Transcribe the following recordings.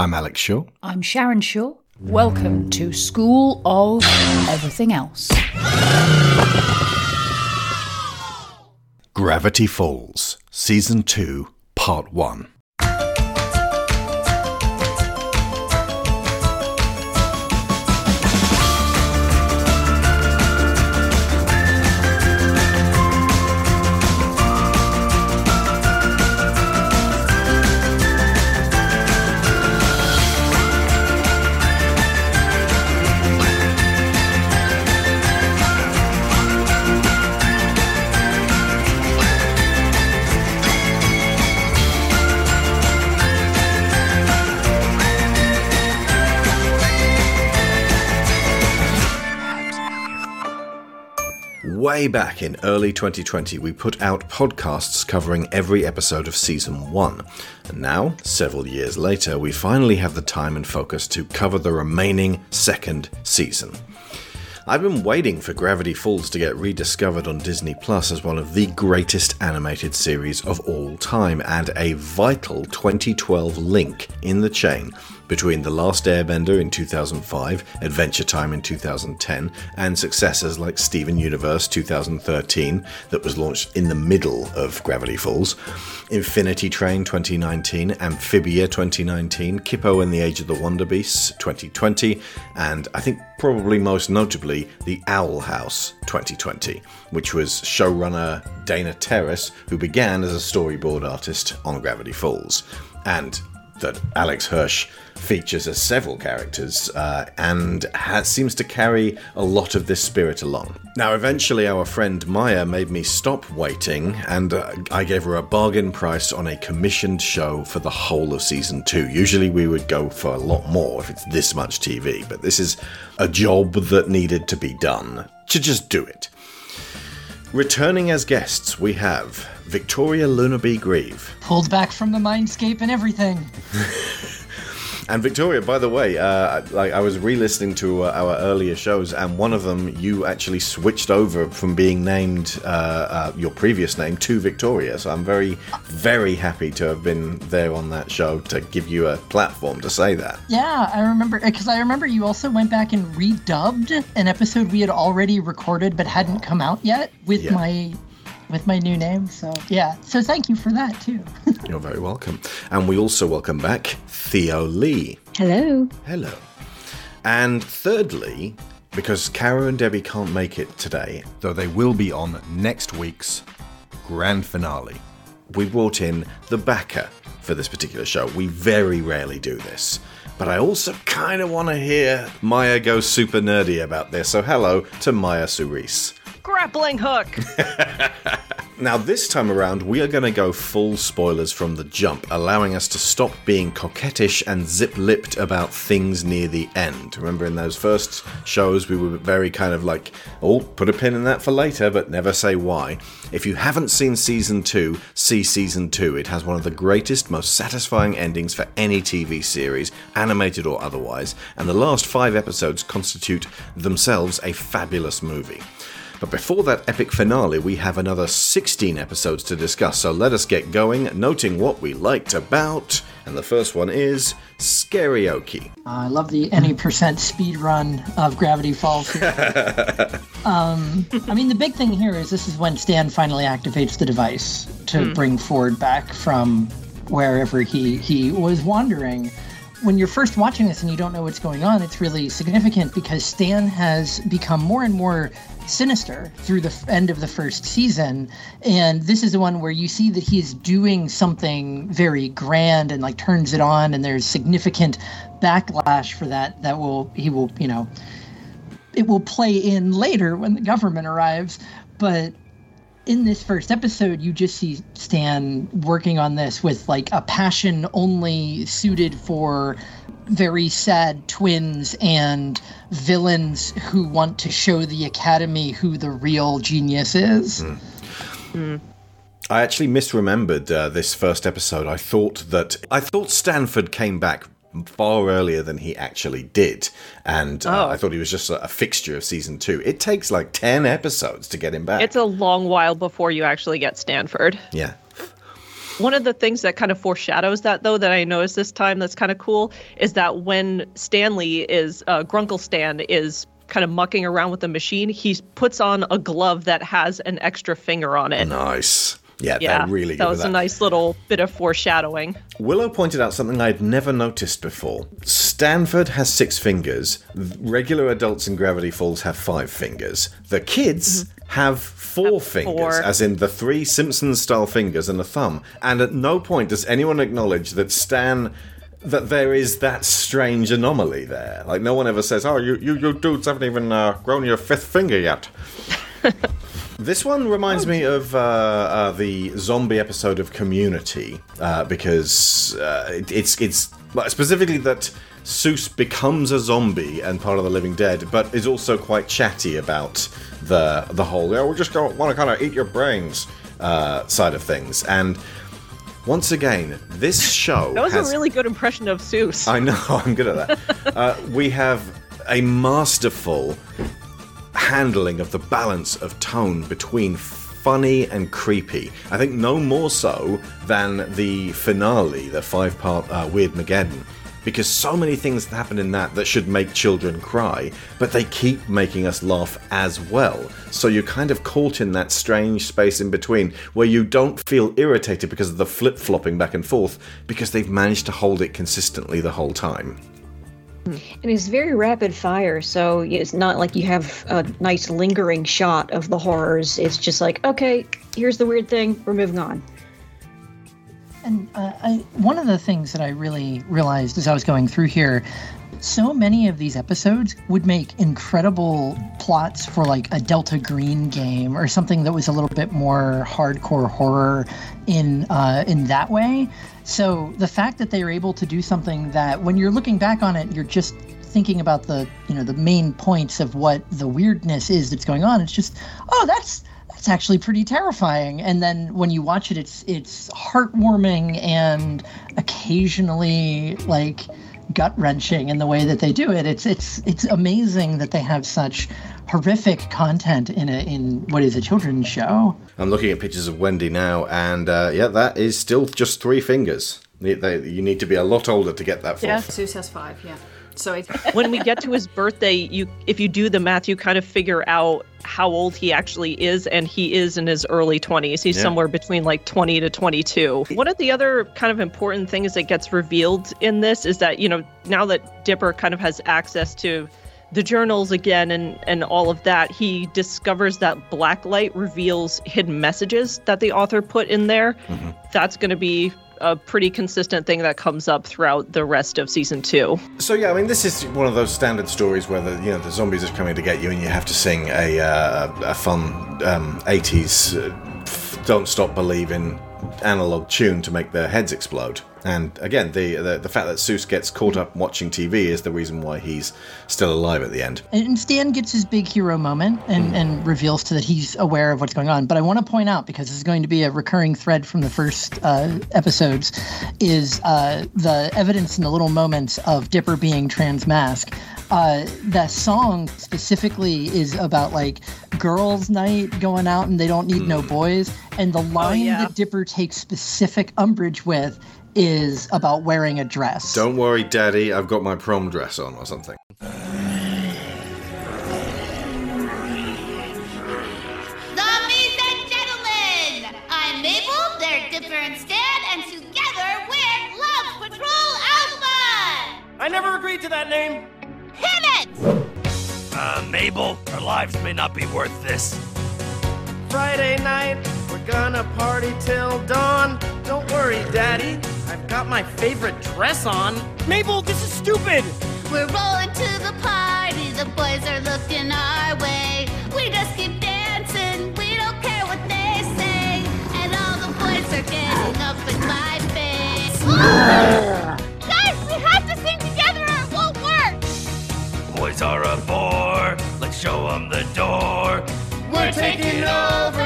I'm Alex Shaw. I'm Sharon Shaw. Welcome to School of Everything Else. Gravity Falls, Season 2, Part 1. Way back in early 2020, we put out podcasts covering every episode of Season 1. And now, several years later, we finally have the time and focus to cover the remaining second season. I've been waiting for Gravity Falls to get rediscovered on Disney Plus as one of the greatest animated series of all time and a vital 2012 link in the chain between The Last Airbender in 2005, Adventure Time in 2010, and successors like Steven Universe 2013, that was launched in the middle of Gravity Falls, Infinity Train 2019, Amphibia 2019, Kipo and the Age of the Wonder Beasts 2020, and I think probably most notably The Owl House 2020, which was showrunner Dana Terrace, who began as a storyboard artist on Gravity Falls. And that Alex Hirsch features as several characters uh, and has, seems to carry a lot of this spirit along. Now, eventually, our friend Maya made me stop waiting, and uh, I gave her a bargain price on a commissioned show for the whole of season two. Usually, we would go for a lot more if it's this much TV, but this is a job that needed to be done to just do it. Returning as guests, we have Victoria Luna B. Grieve. Pulled back from the mindscape and everything. And Victoria, by the way, uh, like I was re-listening to uh, our earlier shows, and one of them you actually switched over from being named uh, uh, your previous name to Victoria. So I'm very, very happy to have been there on that show to give you a platform to say that. Yeah, I remember because I remember you also went back and redubbed an episode we had already recorded but hadn't come out yet with Yeah. my with my new name. So yeah, so thank you for that too. You're very welcome. And we also welcome back Theo Leigh. Hello. Hello. And thirdly, because Cara and Debbie can't make it today, though they will be on next week's grand finale, we brought in the backer for this particular show. We very rarely do this. But I also kind of want to hear Maya go super nerdy about this. So hello to Maya Souris. Grappling hook. Now, this time around, we are going to go full spoilers from the jump, allowing us to stop being coquettish and zip lipped about things near the end. Remember, in those first shows, we were very kind of like, oh, put a pin in that for later, but never say why. If you haven't seen season two, see season two. It has one of the greatest, most satisfying endings for any TV series, animated or otherwise, and the last five episodes constitute themselves a fabulous movie. But before that epic finale, we have another 16 episodes to discuss, so let us get going, noting what we liked about. And the first one is Scary-oke. I love the any percent speed run of Gravity Falls. Here. um, I mean, the big thing here is this is when Stan finally activates the device to bring Ford back from wherever he he was wandering. When you're first watching this and you don't know what's going on, it's really significant because Stan has become more and more sinister through the end of the first season and this is the one where you see that he's doing something very grand and like turns it on and there's significant backlash for that that will he will you know it will play in later when the government arrives but in this first episode you just see stan working on this with like a passion only suited for very sad twins and villains who want to show the academy who the real genius is. I actually misremembered uh, this first episode. I thought that I thought Stanford came back far earlier than he actually did, and uh, Oh. I thought he was just a, a fixture of season two. It takes like ten episodes to get him back. It's a long while before you actually get Stanford. yeah. One of the things that kind of foreshadows that, though, that I noticed this time that's kind of cool is that when Stanley is, uh, Grunkle Stan is kind of mucking around with the machine, he puts on a glove that has an extra finger on it. Nice. Yeah, yeah, really that was a nice little bit of foreshadowing. Willow pointed out something I'd never noticed before. Stanford has six fingers. Regular adults in Gravity Falls have five fingers. The kids have four fingers, four. as in the three Simpsons style fingers and a thumb. And at no point does anyone acknowledge that Stan. That there is that strange anomaly there. Like, no one ever says, oh, you, you, you dudes haven't even uh, grown your fifth finger yet. This one reminds me of uh, uh, the zombie episode of Community uh, because uh, it, it's it's specifically that Soos becomes a zombie and part of the Living Dead, but is also quite chatty about the the whole yeah we just don't want to kind of eat your brains uh, side of things. And once again, this show That was has a really good impression of Soos. I know, I'm good at that. uh, we have a masterful handling of the balance of tone between funny and creepy. I think no more so than the finale, the five part uh, Weirdmageddon. Because so many things happen in that that should make children cry, but they keep making us laugh as well. So you're kind of caught in that strange space in between where you don't feel irritated because of the flip flopping back and forth, because they've managed to hold it consistently the whole time. And it's very rapid fire, so it's not like you have a nice lingering shot of the horrors. It's just like, okay, here's the weird thing, we're moving on. And uh, I, one of the things that I really realized as I was going through here, so many of these episodes would make incredible plots for like a Delta Green game or something that was a little bit more hardcore horror in uh, in that way. So the fact that they were able to do something that, when you're looking back on it, you're just thinking about the you know the main points of what the weirdness is that's going on. It's just, oh, that's that's actually pretty terrifying. And then when you watch it, it's it's heartwarming and occasionally like gut wrenching in the way that they do it. It's it's it's amazing that they have such horrific content in a in what is a children's show. I'm looking at pictures of Wendy now, and uh, yeah, that is still just three fingers. You they- you need to be a lot older to get that fourth. Yeah. Soos has five, yeah. So it, when we get to his birthday, you if you do the math, you kind of figure out how old he actually is, and he is in his early 20s. He's Yeah. somewhere between like 20 to 22. One of the other kind of important things that gets revealed in this is that, you know, now that Dipper kind of has access to the journals again and and all of that, he discovers that blacklight reveals hidden messages that the author put in there. That's going to be a pretty consistent thing that comes up throughout the rest of season 2. So yeah, I mean, this is one of those standard stories where the you know the zombies are coming to get you, and you have to sing a uh, a fun um, '80s uh, "Don't Stop Believing" analog tune to make their heads explode. And again, the, the the fact that Soos gets caught up watching TV is the reason why he's still alive at the end. And Stan gets his big hero moment and, and reveals to that he's aware of what's going on. But I want to point out because this is going to be a recurring thread from the first uh, episodes, is uh, the evidence in the little moments of Dipper being transmasc. Uh, that song specifically is about like girls' night going out and they don't need no boys. And the line yeah. that Dipper takes specific umbrage with is about wearing a dress. Don't worry, Daddy, I've got my prom dress on or something. Zombies and gentlemen! I'm Mabel, they're Dipper and Stan, and together we're Love Patrol Alpha! I never agreed to that name. Hit it! Uh, Mabel, our lives may not be worth this. Friday night, we're gonna party till dawn. Don't worry, Daddy, I've got my favorite dress on. Mabel, this is stupid! We're rolling to the party, the boys are looking our way. We just keep dancing, we don't care what they say. And all the boys are getting up in my face. Boys are a bore. Let's show them the door. We're taking over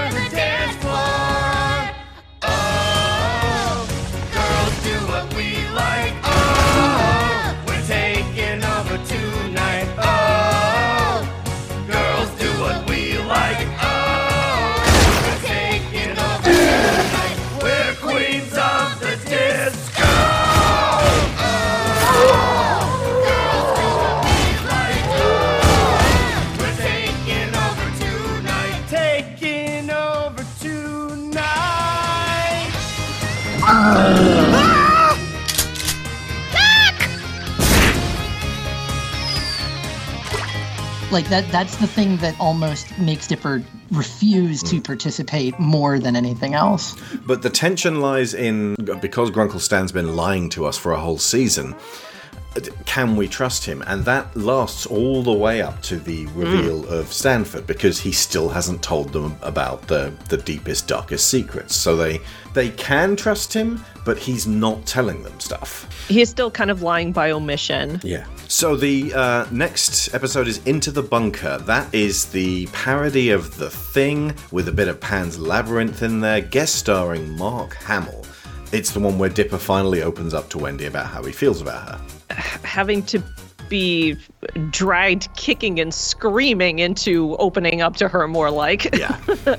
Like that that's the thing that almost makes Dipper refuse to participate more than anything else. But the tension lies in because Grunkle Stan's been lying to us for a whole season can we trust him? And that lasts all the way up to the reveal of Stanford because he still hasn't told them about the, the deepest, darkest secrets. So they they can trust him, but he's not telling them stuff. He's still kind of lying by omission. Yeah. So the uh, next episode is Into the Bunker. That is the parody of The Thing with a bit of Pan's Labyrinth in there, guest starring Mark Hamill. It's the one where Dipper finally opens up to Wendy about how he feels about her. having to be dragged kicking and screaming into opening up to her more like Yeah.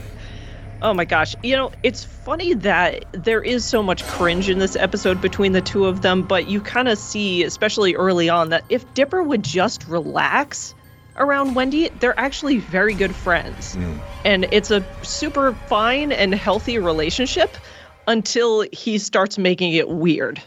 oh my gosh you know it's funny that there is so much cringe in this episode between the two of them but you kind of see especially early on that if dipper would just relax around wendy they're actually very good friends mm. and it's a super fine and healthy relationship until he starts making it weird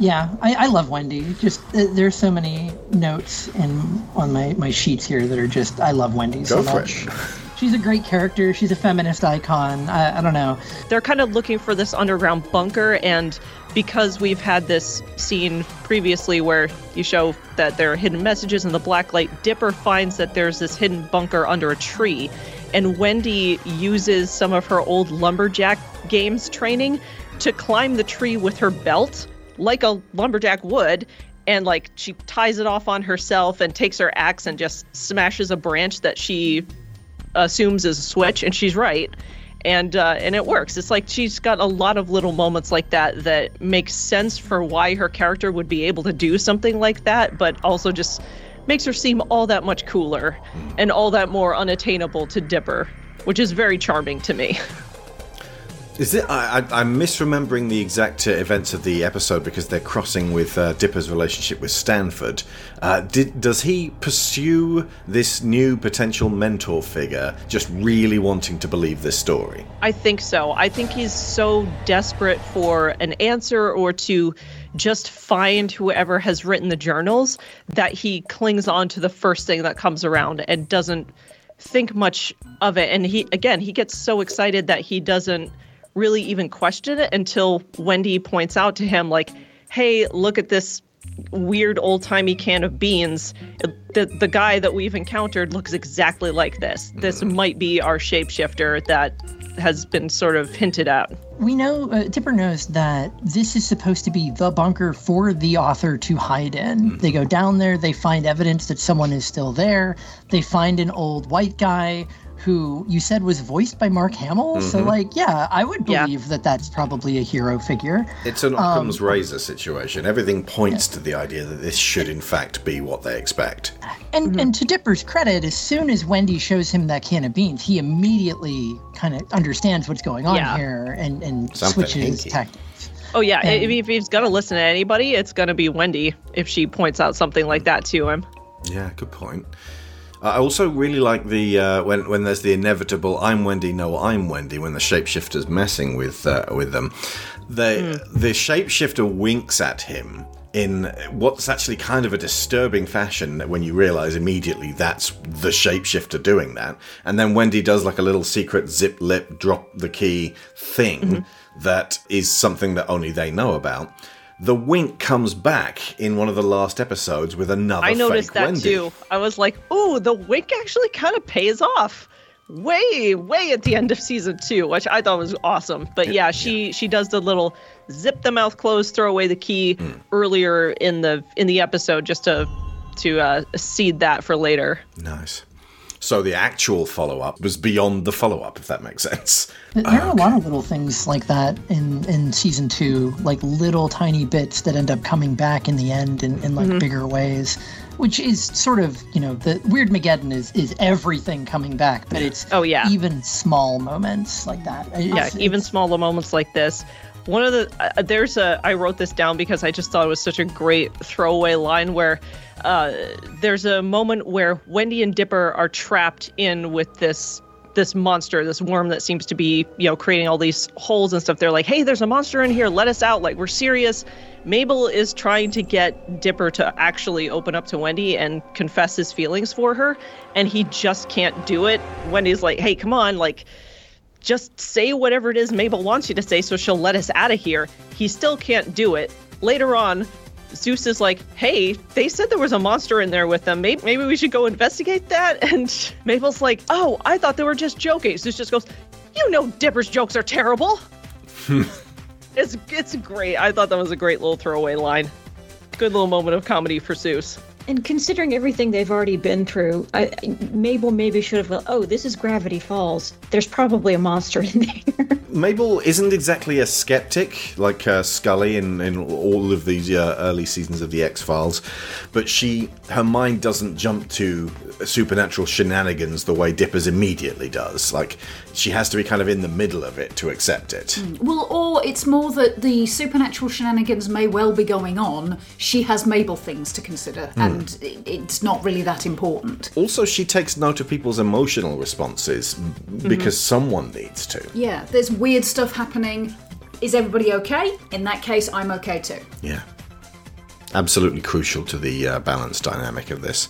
Yeah, I, I love Wendy. Just uh, there's so many notes in on my, my sheets here that are just I love Wendy so Go for much. it. She's a great character. She's a feminist icon. I, I don't know. they're kind of looking for this underground bunker and because we've had this scene previously where you show that there are hidden messages in the black light dipper finds that there's this hidden bunker under a tree and wendy uses some of her old lumberjack games training to climb the tree with her belt like a lumberjack would and like she ties it off on herself and takes her axe and just smashes a branch that she assumes is a switch, and she's right. And uh, and it works. It's like she's got a lot of little moments like that that make sense for why her character would be able to do something like that, but also just makes her seem all that much cooler and all that more unattainable to Dipper, which is very charming to me. Is it? I, I'm misremembering the exact events of the episode because they're crossing with uh, Dipper's relationship with Stanford. Uh, did, does he pursue this new potential mentor figure, just really wanting to believe this story? I think so. I think he's so desperate for an answer or to just find whoever has written the journals that he clings on to the first thing that comes around and doesn't think much of it. And he, again, he gets so excited that he doesn't really even question it until Wendy points out to him, like, hey, look at this weird old timey can of beans. The, the guy that we've encountered looks exactly like this. This might be our shapeshifter that has been sort of hinted at. We know uh, Dipper knows that this is supposed to be the bunker for the author to hide in. They go down there, they find evidence that someone is still there. They find an old white guy who you said was voiced by Mark Hamill. So, mm-hmm. like, yeah, I would Yeah. believe that that's probably a hero figure. It's an Occam's um, razor situation. Everything points to the idea that this should, in fact, be what they expect. And mm-hmm. and to Dipper's credit, as soon as Wendy shows him that can of beans, he immediately kind of understands what's going on Yeah. here and and Something switches hinky. tactics. Oh yeah, And- if, if he's gonna listen to anybody, it's gonna be Wendy if she points out something like that to him. Yeah, good point. I also really like the uh, when when there's the inevitable "I'm Wendy, no, I'm Wendy" when the shapeshifter's messing with uh, with them. The the shapeshifter winks at him in what's actually kind of a disturbing fashion when you realize immediately that's the shapeshifter doing that. And then Wendy does like a little secret zip lip drop the key thing that is something that only they know about. The wink comes back in one of the last episodes with another I noticed that Wendy. too. I was like, ooh, the wink actually kind of pays off. Way, way at the end of season two, which I thought was awesome. But yeah, she she does the little zip the mouth closed, throw away the key Hmm. earlier in the in the episode just to to uh, seed that for later. Nice. So the actual follow up was beyond the follow up, if that makes sense. There are a lot of little things like that in, in season two, like little tiny bits that end up coming back in the end in, in like bigger ways, which is sort of, you know, the Weirdmageddon is, is everything coming back, but it's Oh, yeah. even small moments like that. yeah, It's- even smaller moments like this. One of the uh, there's a I wrote this down because I just thought it was such a great throwaway line where uh, there's a moment where Wendy and Dipper are trapped in with this this monster, this worm that seems to be, you know, creating all these holes and stuff. They're like, "Hey, there's a monster in here. Let us out. Like, we're serious." Mabel is trying to get Dipper to actually open up to Wendy and confess his feelings for her, and he just can't do it. Wendy's like, "Hey, come on, like just say whatever it is Mabel wants you to say so she'll let us out of here." He still can't do it. Later on, Soos is like, "Hey, they said there was a monster in there with them. Maybe, maybe we should go investigate that." And Mabel's like, "Oh, I thought they were just joking." Soos just goes, "You know, Dipper's jokes are terrible." it's it's great. I thought that was a great little throwaway line. Good little moment of comedy for Soos. And considering everything they've already been through, I, Mabel maybe should have. Oh, this is Gravity Falls. There's probably a monster in there. Mabel isn't exactly a skeptic like uh, Scully in, in all of these uh, early seasons of the X Files, but she her mind doesn't jump to supernatural shenanigans the way Dipper's immediately does. Like she has to be kind of in the middle of it to accept it. Well, or it's more that the supernatural shenanigans may well be going on. She has Mabel things to consider, and it, it's not really that important. Also, she takes note of people's emotional responses because someone needs to. Yeah, there's weird stuff happening. Is everybody okay? In that case, I'm okay too. Yeah. Absolutely crucial to the uh, balance dynamic of this.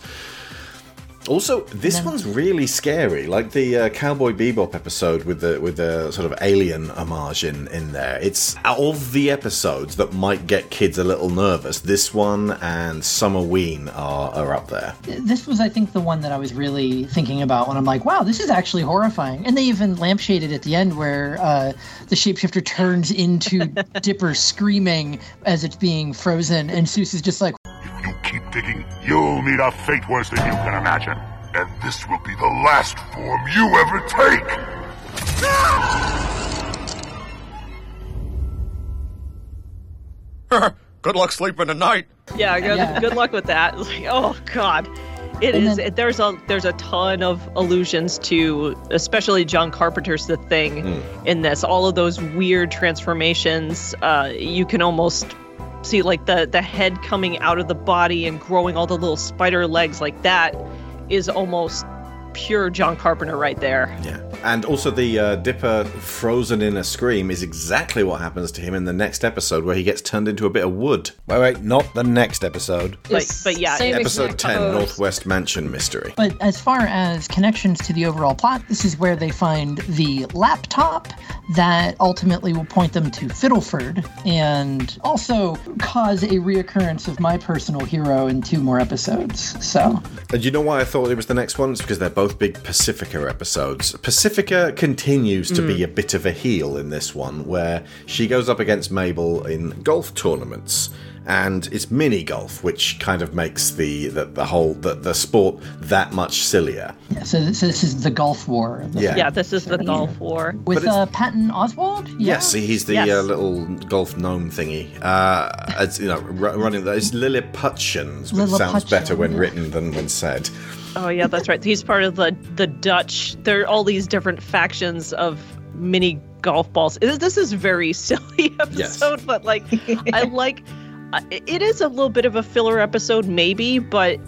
Also, this one's really scary. Like the uh, Cowboy Bebop episode with the with the sort of alien homage in in there. It's out of the episodes that might get kids a little nervous. This one and Summerween are are up there. This was, I think, the one that I was really thinking about when I'm like, wow, this is actually horrifying. And they even lampshaded at the end where uh, the shapeshifter turns into Dipper screaming as it's being frozen, and Soos is just like, If you keep digging, you'll meet a fate worse than you can imagine. And this will be the last form you ever take. Good luck sleeping tonight. Yeah, good, Yeah. good luck with that. Like, oh god. It And is. then- there's a there's a ton of allusions to, especially John Carpenter's The Thing, Hmm. in this. All of those weird transformations. Uh, you can almost see like the the head coming out of the body and growing all the little spider legs. Like that is almost pure John Carpenter right there. Yeah. And also the uh, Dipper frozen in a scream is exactly what happens to him in the next episode where he gets turned into a bit of wood. Wait, wait, not the next episode. But but yeah, Same Episode 10, pose. Northwest Mansion Mystery. But as far as connections to the overall plot, this is where they find the laptop that ultimately will point them to Fiddleford and also cause a reoccurrence of my personal hero in two more episodes. So, And you know why I thought it was the next one? It's because they're both big Pacifica episodes. Pacifica continues to be mm. a bit of a heel in this one, where she goes up against Mabel in golf tournaments. And it's mini golf, which kind of makes the the, the whole the, the sport that much sillier. yeah, so, so this is the Golf War. The- Yeah. yeah. This is the Golf War. With uh, Patton Oswalt? Yeah. Yes, he's the Yes. uh, little golf gnome thingy. Uh, it's, you know, r- running that. It's Lilliputtians, which sounds better when Lilliputtian. written than when said. Oh yeah, that's right. He's part of the the Dutch. There are all these different factions of mini golf balls. This is very silly episode, but like I like I- it is a little bit of a filler episode maybe, but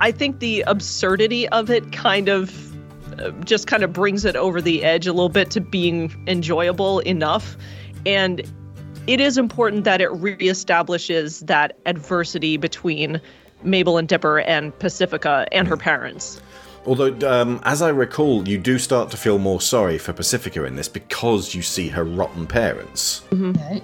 I think the absurdity of it kind of uh, just kind of brings it over the edge a little bit to being enjoyable enough and it is important that it reestablishes that adversity between Mabel and Dipper and Pacifica and her parents. Although, um, as I recall, you do start to feel more sorry for Pacifica in this because you see her rotten parents.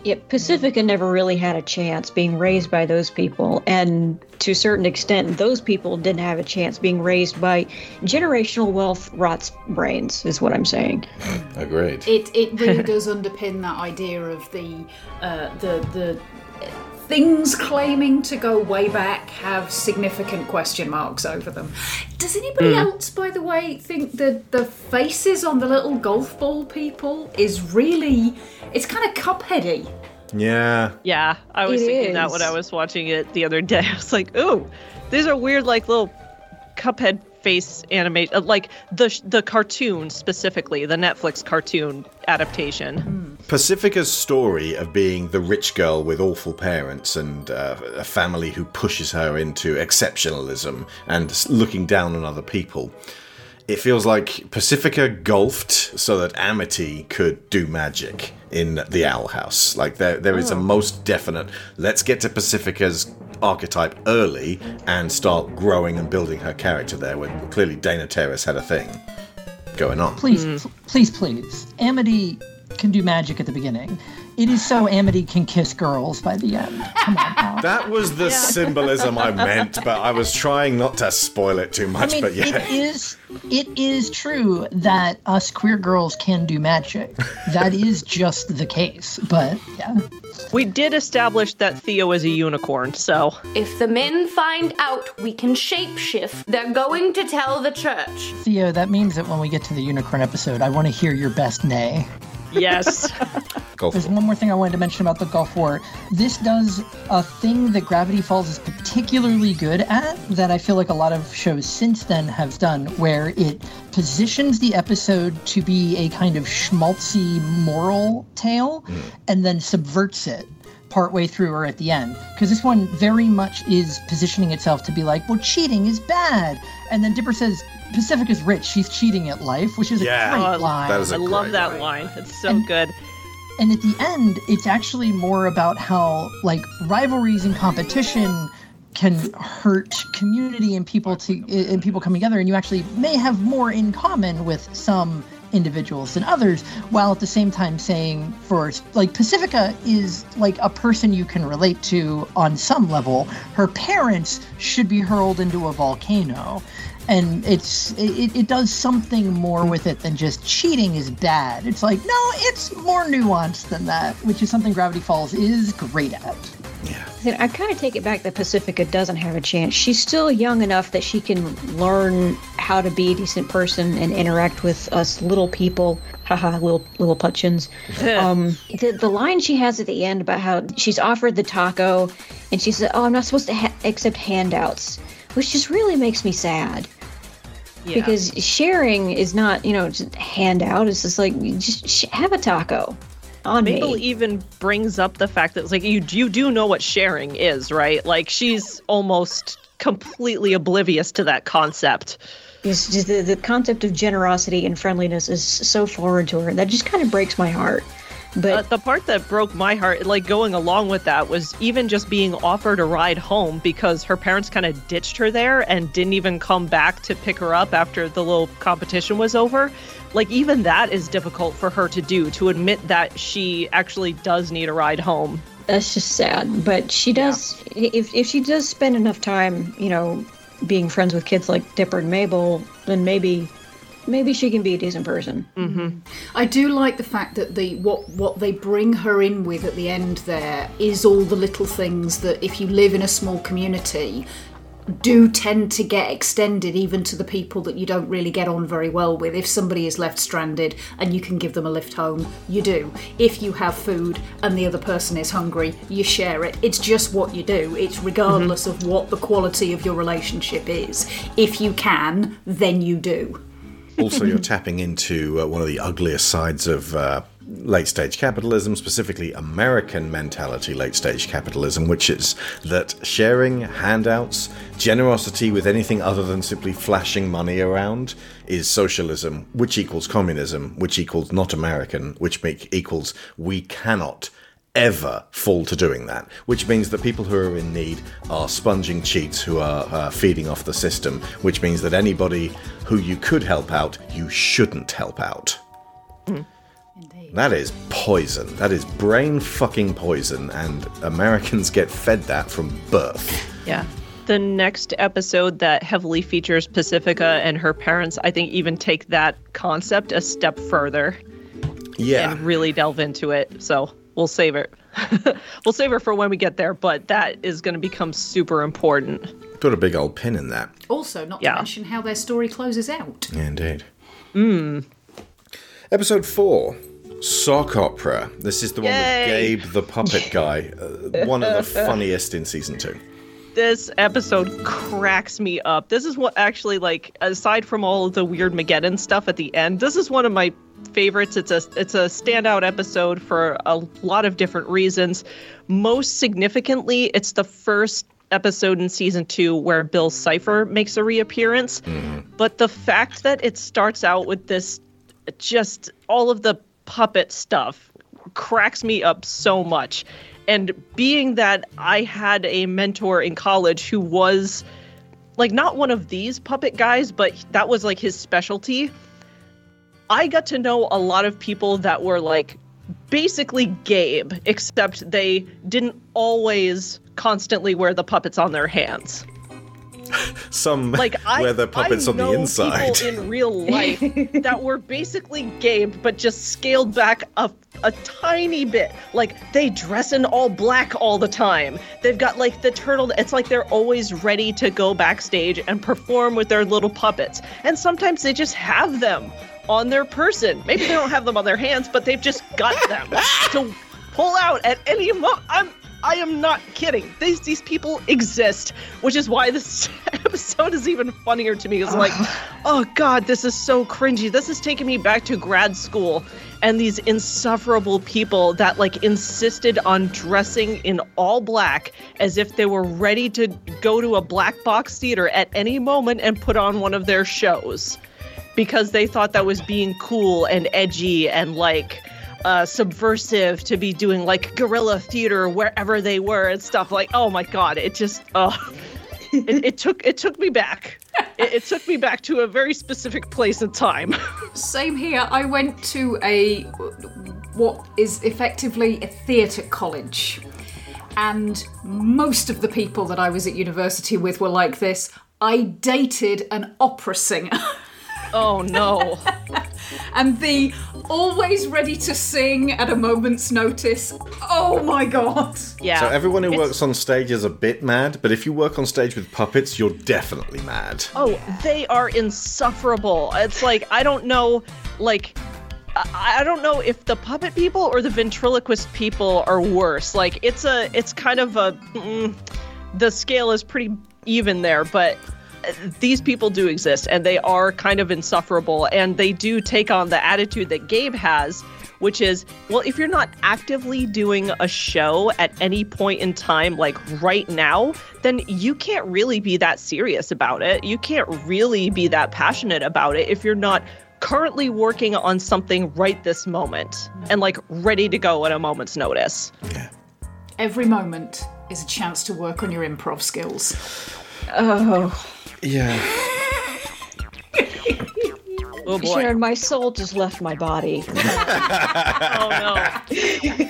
Yeah, Pacifica never really had a chance being raised by those people, and to a certain extent, those people didn't have a chance being raised by generational wealth rots brains. Is what I'm saying. Agreed. It it really does underpin that idea of the uh, the the things claiming to go way back have significant question marks over them. Does anybody hmm. else, by the way, think that the faces on the little golf ball people is really it's kind of cupheady? Yeah. Yeah, I was It thinking that when I was watching it the other day. I was like, "Ooh, these are weird, like little Cuphead face animation, uh, like the the cartoon specifically, the Netflix cartoon adaptation." Pacifica's story of being the rich girl with awful parents and uh, a family who pushes her into exceptionalism and looking down on other people it feels like Pacifica golfed so that Amity could do magic in the Owl House. Like there, there is a most definite. Let's get to Pacifica's archetype early and start growing and building her character there. When clearly Dana Terrace had a thing going on. Please, mm. pl- please, please. Amity can do magic at the beginning. It is so Amity can kiss girls by the end. Come on now. That was the symbolism I meant, but I was trying not to spoil it too I much. mean, but yeah, it is it is true that us queer girls can do magic. That is just the case. But yeah, We did establish that Theo is a unicorn, so If the men find out we can shapeshift, they're going to tell the church. Theo, that means that when we get to the unicorn episode, I want to hear your best nay. yes. Golf There's ball. one more thing I wanted to mention about the Golf War. This does a thing that Gravity Falls is particularly good at that I feel like a lot of shows since then have done, where it positions the episode to be a kind of schmaltzy moral tale mm. and then subverts it partway through or at the end. Because this one very much is positioning itself to be like, well, cheating is bad. And then Dipper says, Pacific is rich, she's cheating at life, which is Yeah. a great Oh, line. That is a I love that line. line. It's so And- good. and at the end it's actually more about how like rivalries and competition can hurt community and people to and people coming together and you actually may have more in common with some individuals than others while at the same time saying for like pacifica is like a person you can relate to on some level. Her parents should be hurled into a volcano. And it's it, it does something more with it than just cheating is bad. It's like no it's more nuanced than that which is something gravity falls is great at I kind of take it back that Pacifica doesn't have a chance. She's still young enough that she can learn how to be a decent person and interact with us little people. Haha, little little putchins. um, the the line she has at the end about how she's offered the taco, and she said, "Oh, I'm not supposed to ha- accept handouts," which just really makes me sad. Yeah. Because sharing is not, you know, just handout. It's just like just sh- have a taco on Mabel me. even brings up the fact that it's like you you do know what sharing is, right? Like she's almost completely oblivious to that concept. The, the concept of generosity and friendliness is so foreign to her. That just kind of breaks my heart. But Uh, the part that broke my heart, like going along with that, was even just being offered a ride home because her parents kind of ditched her there and didn't even come back to pick her up after the little competition was over. Like, even that is difficult for her to do, to admit that she actually does need a ride home. that's just sad. But she does, if, if she does spend enough time, you know, being friends with kids like Dipper and Mabel, then maybe, maybe she can be a decent person. Mm-hmm. I do like the fact that the what what they bring her in with at the end there is all the little things that if you live in a small community do tend to get extended even to the people that you don't really get on very well with. If somebody is left stranded and you can give them a lift home, you do. If you have food and the other person is hungry, you share it. It's just what you do. It's regardless of what the quality of your relationship is. If you can, then you do. also, you're tapping into uh, one of the ugliest sides of uh, late stage capitalism, specifically American mentality late stage capitalism, which is that sharing handouts, generosity with anything other than simply flashing money around is socialism, which equals communism, which equals not American, which make, equals we cannot ever fall to doing that, which means that people who are in need are sponging cheats who are uh, feeding off the system, which means that anybody who you could help out, you shouldn't help out. That is poison. That is brain fucking poison, and Americans get fed that from birth. Yeah. The next episode that heavily features Pacifica and her parents, I think, even take that concept a step further Yeah. and really delve into it. So we'll save it. we'll save it for when we get there, but that is going to become super important. Put a big old pin in that. Also, not Yeah. to mention how their story closes out. Indeed. Hmm. Episode 4 Sock Opera. This is the one Yay. with Gabe the puppet guy. Uh, one of the funniest in season 2. This episode cracks me up. This is what actually like aside from all of the Weirdmageddon stuff at the end, this is one of my favorites. It's a it's a standout episode for a lot of different reasons. Most significantly, it's the first episode in season two where Bill Cipher makes a reappearance. But the fact that it starts out with this, just all of the puppet stuff cracks me up so much. And being that I had a mentor in college who was like not one of these puppet guys, but that was like his specialty. I got to know a lot of people that were like basically Gabe, except they didn't always constantly wear the puppets on their hands. Some Like I wear the puppets I on the inside. people in real life that were basically Gabe, but just scaled back a a tiny bit. Like they dress in all black all the time. They've got like the turtle. It's like they're always ready to go backstage and perform with their little puppets. And sometimes they just have them on their person. Maybe they don't have them on their hands, but they've just got them to pull out at any moment. I'm I am not kidding. These these people exist, which is why this episode is even funnier to me. It's like, oh god, this is so cringy. This is taking me back to grad school and these insufferable people that like insisted on dressing in all black as if they were ready to go to a black box theater at any moment and put on one of their shows because they thought that was being cool and edgy and like uh, subversive to be doing like guerrilla theater wherever they were and stuff. Like, oh my god, it just uh, it, it took it took me back. It, it took me back to a very specific place and time. Same here. I went to a what is effectively a theatre college, and most of the people that I was at university with were like this. I dated an opera singer. Oh no. and the always ready to sing at a moment's notice. Oh my god. Yeah. So everyone who works on stage is a bit mad, but if you work on stage with puppets, you're definitely mad. Oh, they are insufferable. It's like I don't know, like I I don't know if the puppet people or the ventriloquist people are worse. Like it's a, it's kind of a, mm, the scale is pretty even there, but these people do exist and they are kind of insufferable and they do take on the attitude that Gabe has. Which is, well, if you're not actively doing a show at any point in time, like right now, then you can't really be that serious about it. You can't really be that passionate about it if you're not currently working on something right this moment and like ready to go at a moment's notice. yeah. Every moment is a chance to work on your improv skills. Oh. Yeah. Oh boy. Sharon, my soul just left my body. oh no.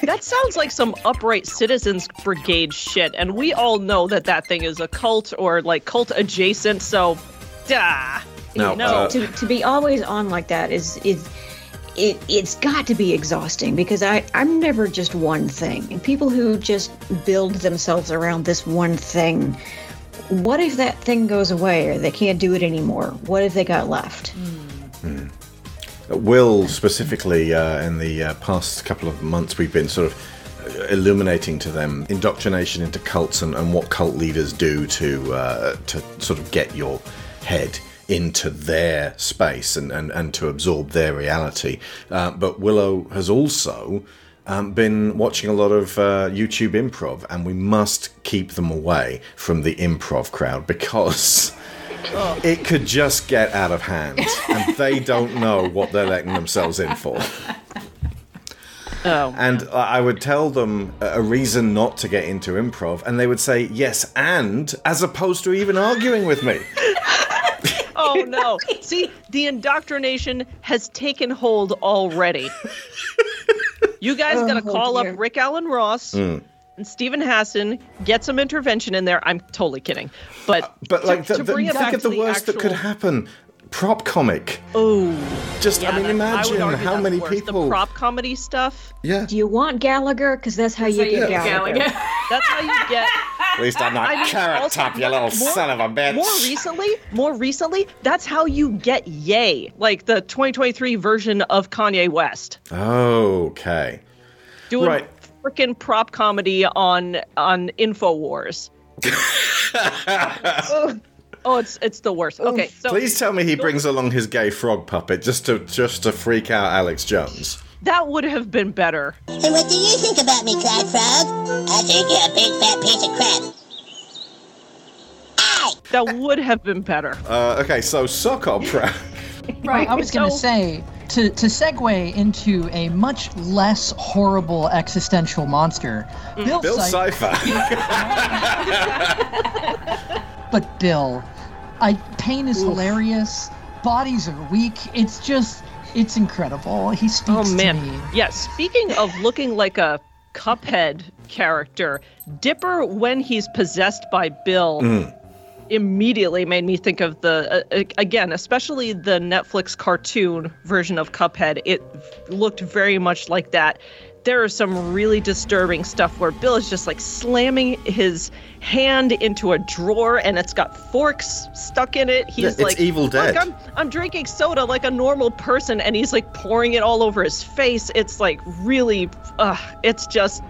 That sounds like some upright citizens brigade shit, and we all know that that thing is a cult or like cult adjacent. So, duh. Now, you know. uh, to, to be always on like that is is it it's got to be exhausting because I I'm never just one thing. And people who just build themselves around this one thing, what if that thing goes away or they can't do it anymore? What if they got left? Will specifically uh, in the uh, past couple of months we've been sort of uh, illuminating to them indoctrination into cults and, and what cult leaders do to uh, to sort of get your head into their space and, and, and to absorb their reality. Uh, but Willow has also um, been watching a lot of uh, YouTube improv, and we must keep them away from the improv crowd because it could just get out of hand, and they don't know what they're letting themselves in for. Oh. And I I would tell them a a reason not to get into improv, and they would say yes, and as opposed to even arguing with me. Oh no. See, the indoctrination has taken hold already. You guys gotta Oh, call dear. up Rick Alan Ross Mm. and Steven Hassan, get some intervention in there. I'm totally kidding. But But like, to, the, to the, bring it think back of the to worst that could happen. Prop comic. Oh, Just, yeah, I mean, that- imagine argue how many worse. people. The prop comedy stuff. Yeah. Do you want Gallagher? Because that's how you get Gallagher. That's how you get. At least I'm not I mean, carrot also- top, you little more- son of a bitch. More recently, more recently, that's how you get Yay, like the 2023 version of Kanye West, Okay. doing Right. freaking prop comedy on on Infowars. oh, oh, it's it's the worst. Okay, so Please tell me he brings along his gay frog puppet just to just to freak out Alex Jones. That would have been better. And what do you think about me, Cloud Frog? I think you're a big fat piece of crap. That would have been better. Uh, okay, so sock opera. Right. I was going to So- say to to segue into a much less horrible existential monster. Bill, Bill Cy- Cipher. but Bill, I pain is hilarious. Bodies are weak. It's just it's incredible. He speaks Oh to man. me. Yeah, speaking of looking like a Cuphead character, Dipper when he's possessed by Bill immediately made me think of the uh, again, especially the Netflix cartoon version of Cuphead. It looked very much like that. There is some really disturbing stuff where Bill is just like slamming his hand into a drawer and it's got forks stuck in it. He's Yeah, it's like Evil "Look, Dead." I'm I'm drinking soda like a normal person, and he's like pouring it all over his face. It's like really, uh, it's just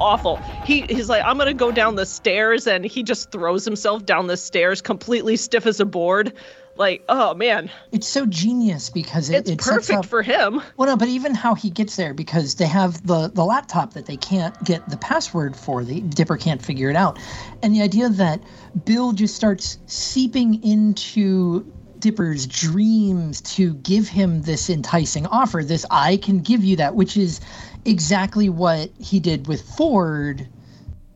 awful. He he's like, I'm gonna go down the stairs, and he just throws himself down the stairs, completely stiff as a board. Like, oh man, It's so genius because it, it's it perfect up, for him. Well, no, but even how he gets there because they have the the laptop that they can't get the password for. The Dipper can't figure it out, and the idea that Bill just starts seeping into Dipper's dreams to give him this enticing offer. This I can give you that, which is exactly what he did with Ford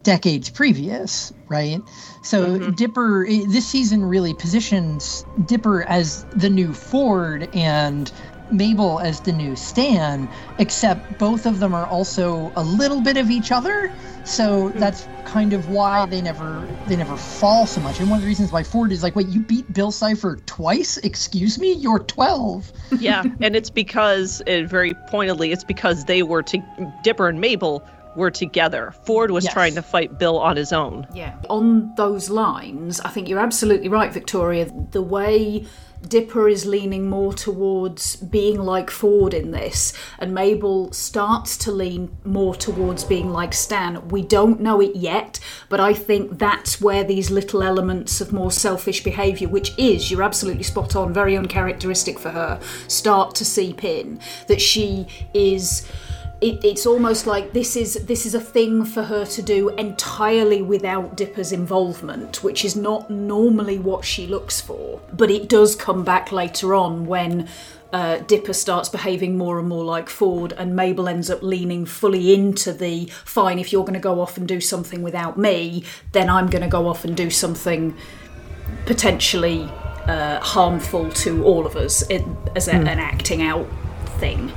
decades previous, right? So mm-hmm. Dipper, this season really positions Dipper as the new Ford and Mabel as the new Stan, except both of them are also a little bit of each other. So hmm. that's kind of why they never they never fall so much. And one of the reasons why Ford is like, wait, you beat Bill Cipher twice? Excuse me, you're twelve. Yeah, and it's because, it, very pointedly, it's because they were to Dipper and Mabel were together. Ford was Yes. trying to fight Bill on his own. Yeah. On those lines, I think you're absolutely right, Victoria. The way Dipper is leaning more towards being like Ford in this, and Mabel starts to lean more towards being like Stan. We don't know it yet, but I think that's where these little elements of more selfish behaviour, which is, you're absolutely spot on, very uncharacteristic for her, start to seep in. That she is it, it's almost like this is this is a thing for her to do entirely without Dipper's involvement, which is not normally what she looks for. But it does come back later on when uh, Dipper starts behaving more and more like Ford, and Mabel ends up leaning fully into the fine. If you're going to go off and do something without me, then I'm going to go off and do something potentially uh, harmful to all of us in, as a, an acting out thing.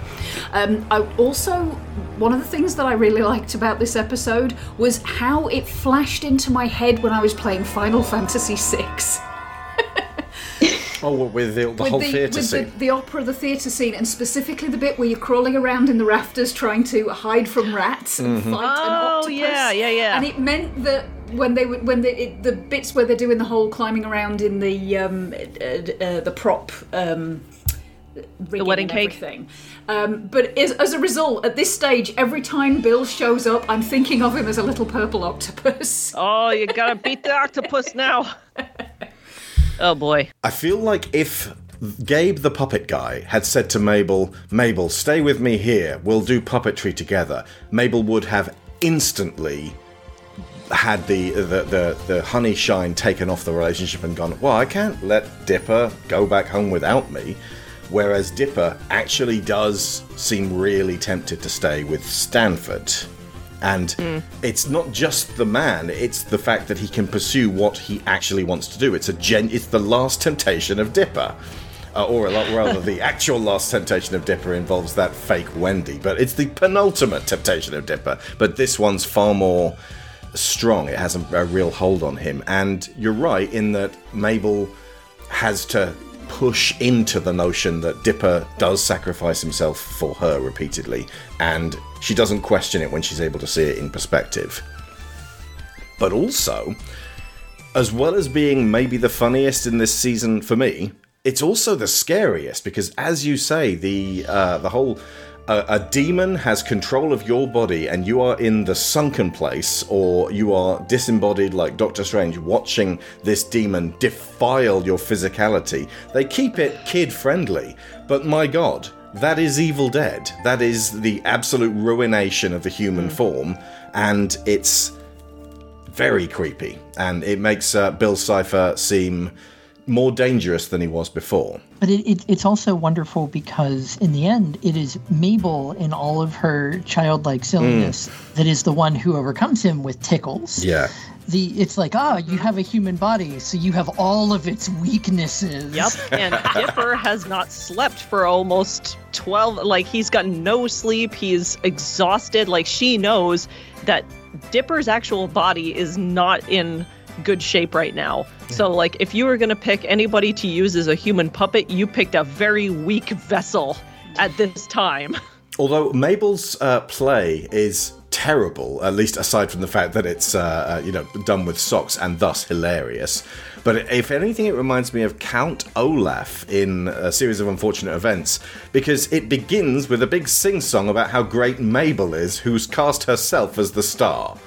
Um, I also one of the things that I really liked about this episode was how it flashed into my head when I was playing Final Fantasy VI. oh, with the, the with whole the, theatre scene. The, the opera, the theatre scene, and specifically the bit where you're crawling around in the rafters trying to hide from rats and Mm-hmm. fight an Oh, octopus. yeah, yeah, yeah. And it meant that when they would, when the it, the bits where they're doing the whole climbing around in the um, uh, uh, the prop. Um, rigging wedding cake? thing. Um, but as, as a result, at this stage, every time Bill shows up, I'm thinking of him as a little purple octopus. Oh, you gotta beat the octopus now. Oh boy. I feel like if Gabe the puppet guy had said to Mabel, Mabel, stay with me here, we'll do puppetry together, Mabel would have instantly had the, the, the, the honey shine taken off the relationship and gone, well, I can't let Dipper go back home without me. Whereas Dipper actually does seem really tempted to stay with Stanford. And it's not just the man; it's the fact that he can pursue what he actually wants to do. It's a gen. It's the last temptation of Dipper, uh, or a lot rather, the actual last temptation of Dipper involves that fake Wendy. But it's the penultimate temptation of Dipper. But this one's far more strong. It has a, a real hold on him. And you're right in that Mabel has to push into the notion that Dipper does sacrifice himself for her repeatedly, and she doesn't question it when she's able to see it in perspective. But also, as well as being maybe the funniest in this season for me, it's also the scariest because, as you say, the uh, the whole uh, a demon has control of your body and you are in the sunken place, or you are disembodied like Doctor Strange, watching this demon defile your physicality. They keep it kid friendly, but my God, that is Evil Dead. That is the absolute ruination of the human form, and it's very creepy, and it makes uh, Bill Cipher seem more dangerous than he was before. But it, it, it's also wonderful because in the end, it is Mabel in all of her childlike silliness that is the one who overcomes him with tickles. Yeah. The it's like ah, you have a human body, so you have all of its weaknesses. Yep, and Dipper has not slept for almost 12 like he's got no sleep, he's exhausted, like she knows that Dipper's actual body is not in good shape right now. So like if you were going to pick anybody to use as a human puppet, you picked a very weak vessel at this time. Although Mabel's uh, play is terrible, at least aside from the fact that it's uh, uh, you know done with socks and thus hilarious. But if anything, it reminds me of Count Olaf in a series of unfortunate events because it begins with a big sing song about how great Mabel is, who's cast herself as the star.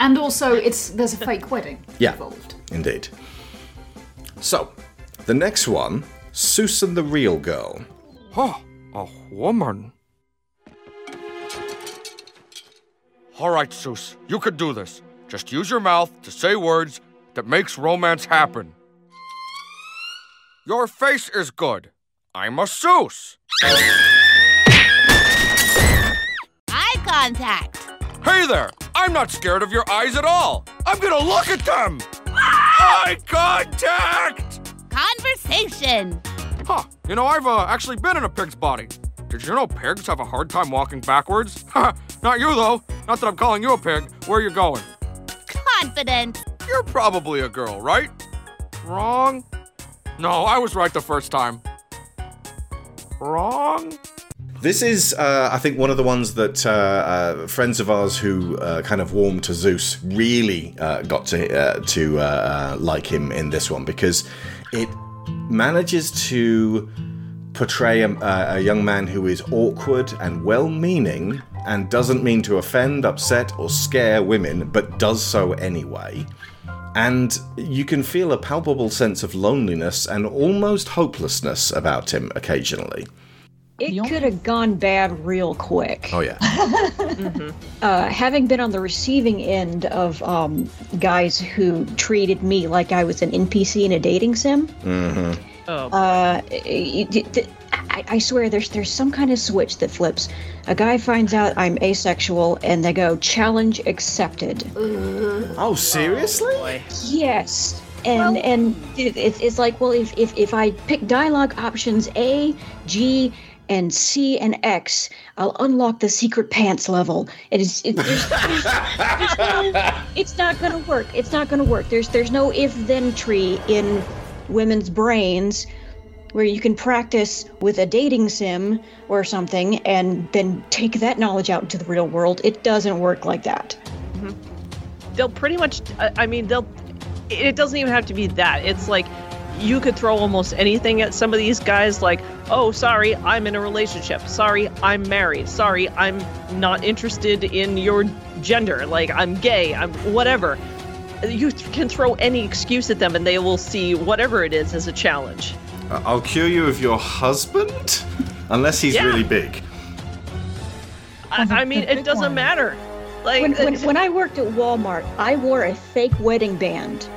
And also, it's there's a fake wedding Yeah, involved. indeed. So, the next one, Soos and the Real Girl. Oh, a woman. All right, Soos, you could do this. Just use your mouth to say words that makes romance happen. Your face is good. I'm a Soos. Eye contact. Hey there! I'm not scared of your eyes at all. I'm gonna look at them. Eye contact. Conversation. Huh? You know, I've uh, actually been in a pig's body. Did you know pigs have a hard time walking backwards? not you though. Not that I'm calling you a pig. Where are you going? Confident. You're probably a girl, right? Wrong? No, I was right the first time. Wrong? This is, uh, I think, one of the ones that uh, uh, friends of ours who uh, kind of warmed to Zeus really uh, got to uh, to uh, uh, like him in this one because it manages to portray a, a young man who is awkward and well-meaning and doesn't mean to offend, upset, or scare women, but does so anyway. And you can feel a palpable sense of loneliness and almost hopelessness about him occasionally. It could have gone bad real quick. Oh yeah. uh, having been on the receiving end of um, guys who treated me like I was an NPC in a dating sim, Mm-hmm. Oh. uh, it- it- it- I, I swear there's there's some kind of switch that flips. A guy finds out I'm asexual, and they go challenge accepted. Oh, seriously? Oh, yes. And and it, it's it's like well if, if if I pick dialogue options A, G, and C and X, I'll unlock the secret pants level. It is it, there's, there's, there's no, it's not gonna work. It's not gonna work. There's there's no if then tree in women's brains where you can practice with a dating sim or something and then take that knowledge out into the real world. It doesn't work like that. Mm-hmm. they'll pretty much I mean they'll it doesn't even have to be that. It's like you could throw almost anything at some of these guys like, "Oh, sorry, I'm in a relationship. Sorry, I'm married. Sorry, I'm not interested in your gender. Like I'm gay. I'm whatever." You can throw any excuse at them and they will see whatever it is as a challenge. Uh, I'll cure you of your husband? Unless he's Yeah. really big. I, I mean, it doesn't matter. Like when, when, when I worked at Walmart, I wore a fake wedding band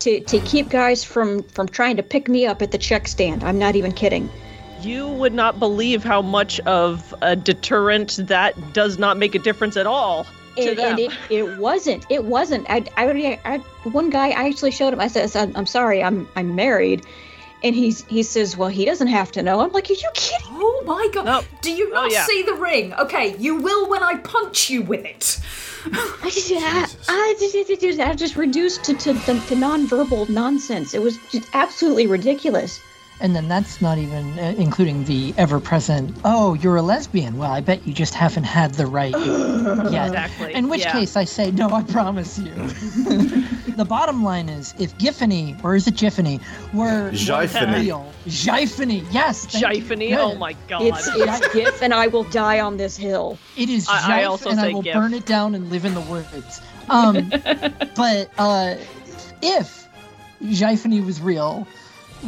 to to keep guys from from trying to pick me up at the check stand. I'm not even kidding. you would not believe how much of a deterrent that does not make a difference at all to And, them. and it, it wasn't. It wasn't. I, I, already- I, one guy, I actually showed him. I said, "I'm, I'm sorry, I'm I'm married," and he's he says, "Well, he doesn't have to know." I'm like, "Are you kidding?" Oh my god! Do you oh, not yeah. see the ring? Okay, you will when I punch you with it. I just, I, I just, I just reduced to, to, to, to nonverbal nonsense. It was just absolutely ridiculous. And then that's not even uh, including the ever present, oh, you're a lesbian. Well, I bet you just haven't had the right yet. Exactly, In which yeah. case, I say, no, I promise you. the bottom line is if Giffany, or is it Giffany, were were Giffany. real. Giffany, yes. thank you. Giffany, Good. oh my god. It's, it's GIF, and I will die on this hill. It is I- I Jife, also and I will GIF. burn it down and live in the woods. Um, but uh, if Jiphany was real,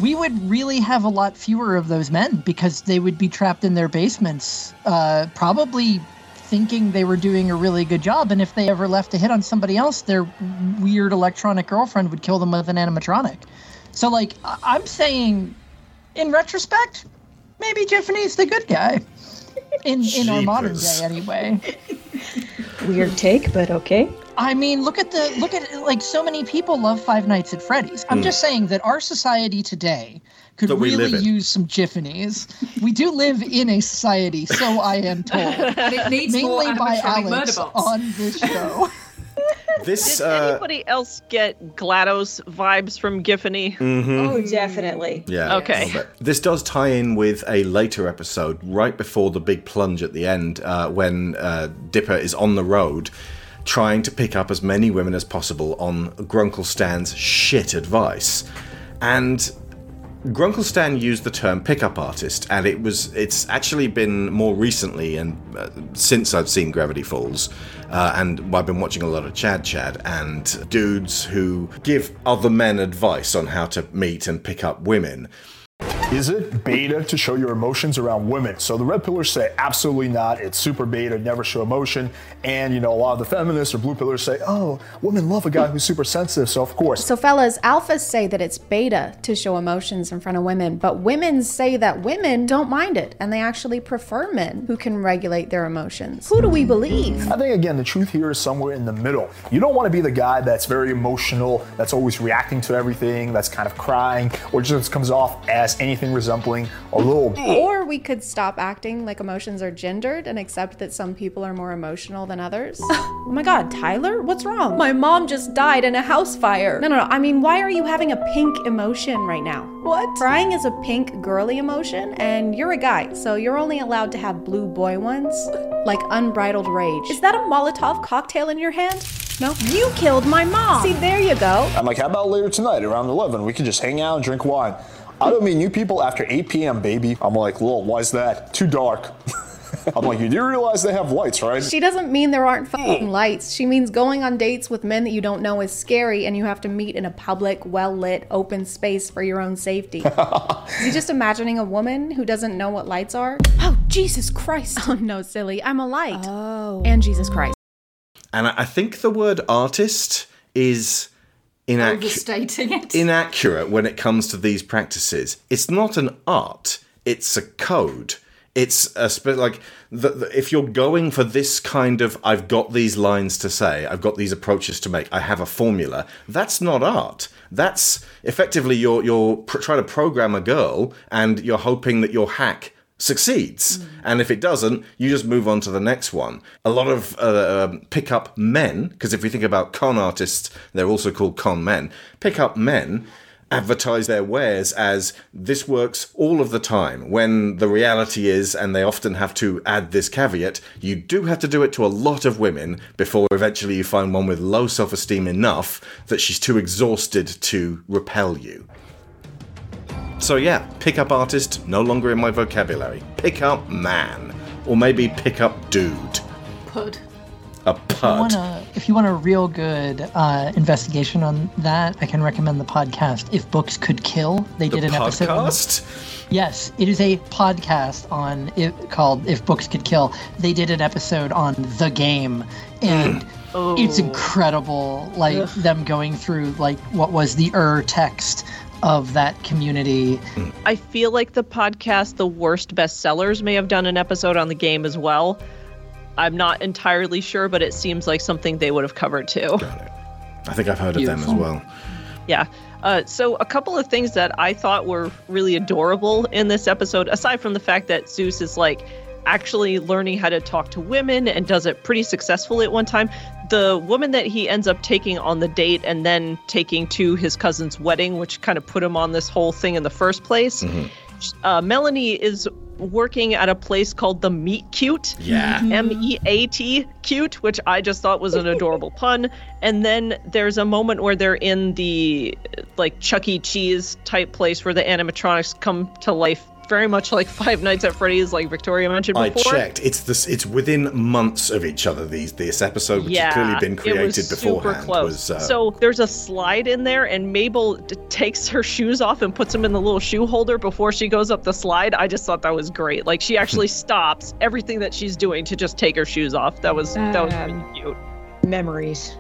we would really have a lot fewer of those men because they would be trapped in their basements, uh, probably thinking they were doing a really good job. And if they ever left a hit on somebody else, their weird electronic girlfriend would kill them with an animatronic. So, like, I- I'm saying, in retrospect, maybe Tiffany's the good guy. In, in our modern day, anyway. Weird take, but okay. I mean, look at the look at like so many people love Five Nights at Freddy's. I'm Hmm. just saying that our society today could That we really live use some Jiffinies. We do live in a society, so I am told. And it needs more Mainly by Alex on this show. This Did uh, anybody else get GLaDOS vibes from Giffany? mhm. Oh, definitely. Yeah. Okay. This does tie in with a later episode, right before the big plunge at the end, uh, when uh, Dipper is on the road trying to pick up as many women as possible on Grunkle Stan's shit advice. And Grunkle Stan used the term pickup artist, and it was it's actually been more recently and uh, since I've seen Gravity Falls, uh, and I've been watching a lot of Chad Chad and dudes who give other men advice on how to meet and pick up women. Is it beta to show your emotions around women? So the red pillars say absolutely not. It's super beta, never show emotion. And you know, a lot of the feminists or blue pillars say, oh, women love a guy who's super sensitive. So of course, So, fellas, alphas say that it's beta to show emotions in front of women, but women say that women don't mind it and they actually prefer men who can regulate their emotions. Who do we believe? I think again the truth here is somewhere in the middle. You don't want to be the guy that's very emotional, that's always reacting to everything, that's kind of crying, or just comes off as anything resembling a little. Or we could stop acting like emotions are gendered and accept that some people are more emotional than others. oh my god, Tyler, what's wrong? My mom just died in a house fire. No, no, no. I mean, why are you having a pink emotion right now? What? Crying is a pink girly emotion, and you're a guy, so you're only allowed to have blue boy ones, like unbridled rage. Is that a Molotov cocktail in your hand? No? You killed my mom! See, there you go. I'm like, how about later tonight around 11? We can just hang out and drink wine. I don't mean new people after 8 p.m., baby. I'm like, lol, why's that? Too dark. I'm like, you do realize they have lights, right? She doesn't mean there aren't fucking lights. She means going on dates with men that you don't know is scary and you have to meet in a public, well lit, open space for your own safety. is he just imagining a woman who doesn't know what lights are? Oh, Jesus Christ. Oh, no, silly. I'm a light. Oh. And Jesus Christ. And I I think the word artist is inaccurate. Overstating it. inaccurate when it comes to these practices. It's not an art; it's a code. It's a spe- like the, the, if you're going for this kind of I've got these lines to say, I've got these approaches to make, I have a formula. That's not art. That's effectively you're you're pr- trying to program a girl and you're hoping that your hack succeeds. And if it doesn't, you just move on to the next one. A lot of uh, um, pick up men, because if we think about con artists, they're also called con men. Pick up men advertise their wares as this works all of the time when the reality is and they often have to add this caveat you do have to do it to a lot of women before eventually you find one with low self-esteem enough that she's too exhausted to repel you so yeah, pickup artist no longer in my vocabulary. Pickup man, or maybe pickup dude. Pud. A If you pud. want a, if you want a real good uh, investigation on that, I can recommend the podcast "If Books Could Kill." They The did an episode. podcast. Yes, it is a podcast on it called "If Books Could Kill." They did an episode on the game, and it's incredible. Like them going through like what was the Ur text of that community. I feel like the podcast, The Worst Bestsellers, may have done an episode on the game as well. I'm not entirely sure, but it seems like something they would have covered too. I think I've heard of them as well. Yeah. Uh, so, a couple of things that I thought were really adorable in this episode, aside from the fact that Zeus is like actually learning how to talk to women and does it pretty successfully at one time. The woman that he ends up taking on the date and then taking to his cousin's wedding, which kind of put him on this whole thing in the first place. Uh, Melanie is working at a place called the Meat Cute. Yeah. M E A T cute, which I just thought was an adorable pun. And then there's a moment where they're in the like Chuck E. Cheese type place where the animatronics come to life very much like Five Nights at Freddy's, like Victoria mentioned before. I checked. It's this. It's within months of each other. These this episode, which yeah, had clearly been it created was beforehand, super close. was uh, so there's a slide in there, and Mabel d- takes her shoes off and puts them in the little shoe holder before she goes up the slide. I just thought that was great. Like she actually stops everything that she's doing to just take her shoes off. That was that was really cute. Memories.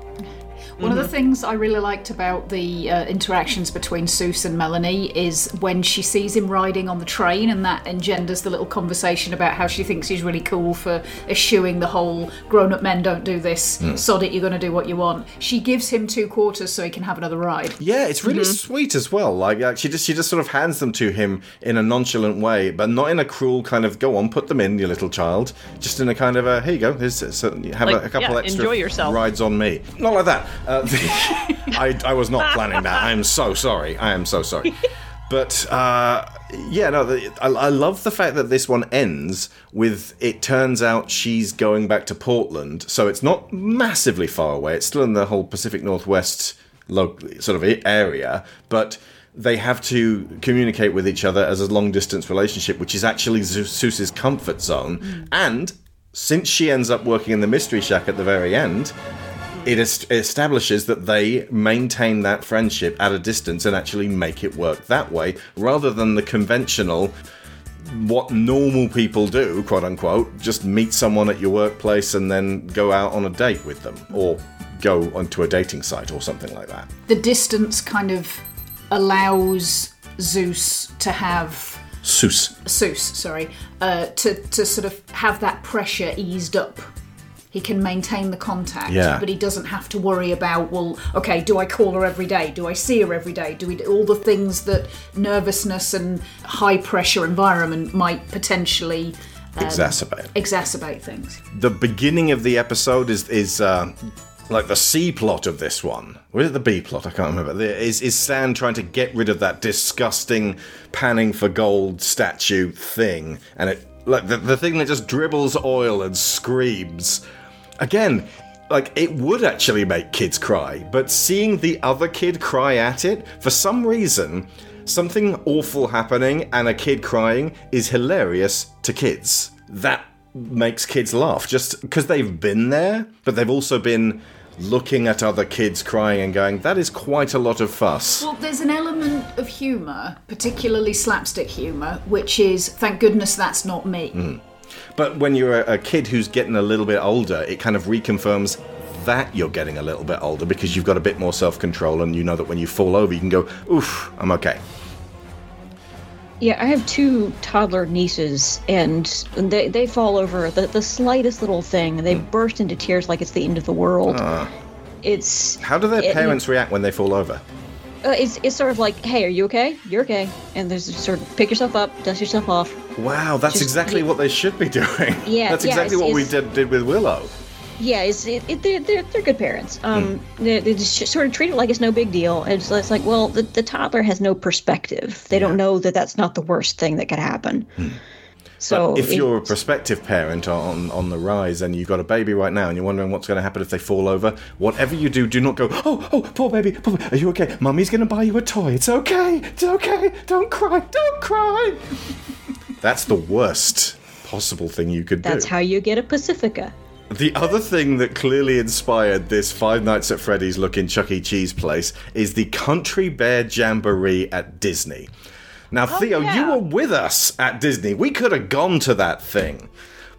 One of the things I really liked about the uh, interactions between Soos and Melanie is when she sees him riding on the train, and that engenders the little conversation about how she thinks he's really cool for eschewing the whole grown up men don't do this, Mm. sod it, you're going to do what you want. She gives him two quarters so he can have another ride. Yeah, it's really sweet as well. Like uh, she just she just sort of hands them to him in a nonchalant way, but not in a cruel kind of go on, put them in, you little child. Just in a kind of a here you go, here's, so have Like, a, a couple yeah, extra enjoy yourself. rides on me. Not like that. Uh, I I was not planning that. I am so sorry. I am so sorry. But uh, yeah, no, the, I, I love the fact that this one ends with it turns out she's going back to Portland, so it's not massively far away. It's still in the whole Pacific Northwest lo- sort of area, but they have to communicate with each other as a long distance relationship, which is actually Zeus- Soos's comfort zone. And since she ends up working in the Mystery Shack at the very end, it est- establishes that they maintain that friendship at a distance and actually make it work that way rather than the conventional what normal people do quote unquote just meet someone at your workplace and then go out on a date with them or go onto a dating site or something like that The distance kind of allows Zeus to have Soos. Soos, sorry, uh, to to sort of have that pressure eased up. He can maintain the contact, Yeah. but he doesn't have to worry about well, okay, do I call her every day? Do I see her every day? Do we do all the things that nervousness and high pressure environment might potentially um, Exacerbate. exacerbate things? the beginning of the episode is is uh, like the C plot of this one. Was it the B plot? I can't remember. There is is Stan trying to get rid of that disgusting panning for gold statue thing, and it like the, the thing that just dribbles oil and screams. Again, like it would actually make kids cry, but seeing the other kid cry at it for some reason. Something awful happening and a kid crying is hilarious to kids. That makes kids laugh just because they've been there, but they've also been looking at other kids crying and going, that is quite a lot of fuss. Well, there's an element of humour, particularly slapstick humour, which is thank goodness that's not me. Mm. But when you're a, a kid who's getting a little bit older, it kind of reconfirms that you're getting a little bit older because you've got a bit more self control and you know that when you fall over, you can go, oof, I'm okay. Yeah, I have two toddler nieces, and they, they fall over the, the slightest little thing, and they burst into tears like it's the end of the world. Ah. It's How do their it- parents react when they fall over? Uh, it's it's sort of like, hey, are you okay? You're okay, and there's sort of pick yourself up, dust yourself off. Wow, that's Just- exactly what they should be doing. Yeah, that's yeah, exactly it's- what we did, did with Willow. Yeah, it's it, it, they're, they're they're good parents. Um, they, they just sort of treat it like it's no big deal. And it's, it's like, well, the, the toddler has no perspective. They don't know that that's not the worst thing that could happen. So But if it- you're a prospective parent on on the rise and you've got a baby right now and you're wondering what's going to happen if they fall over, whatever you do, do not go. Oh, oh, poor baby, poor. Are you okay? Mummy's going to buy you a toy. It's okay. It's okay. Don't cry. Don't cry. That's the worst possible thing you could that's do. That's how you get a Pacifica. The other thing that clearly inspired this Five Nights at Freddy's looking Chuck E. Cheese place is the Country Bear Jamboree at Disney. Now, oh, Theo, you were with us at Disney. We could have gone to that thing.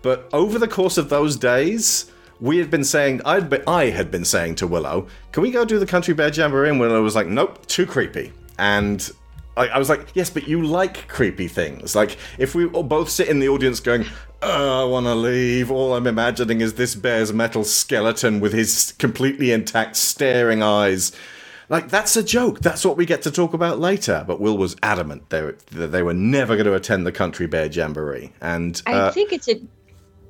But over the course of those days, we had been saying, I'd be, I had been saying to Willow, can we go do the Country Bear Jamboree? And Willow was like, nope, too creepy. And I, I was like, yes, but you like creepy things. Like, if we both sit in the audience going, oh, I want to leave, all I'm imagining is this bear's metal skeleton with his completely intact staring eyes. Like, that's a joke. That's what we get to talk about later. But Will was adamant they were, that they were never going to attend the Country Bear Jamboree. And I uh, think it's a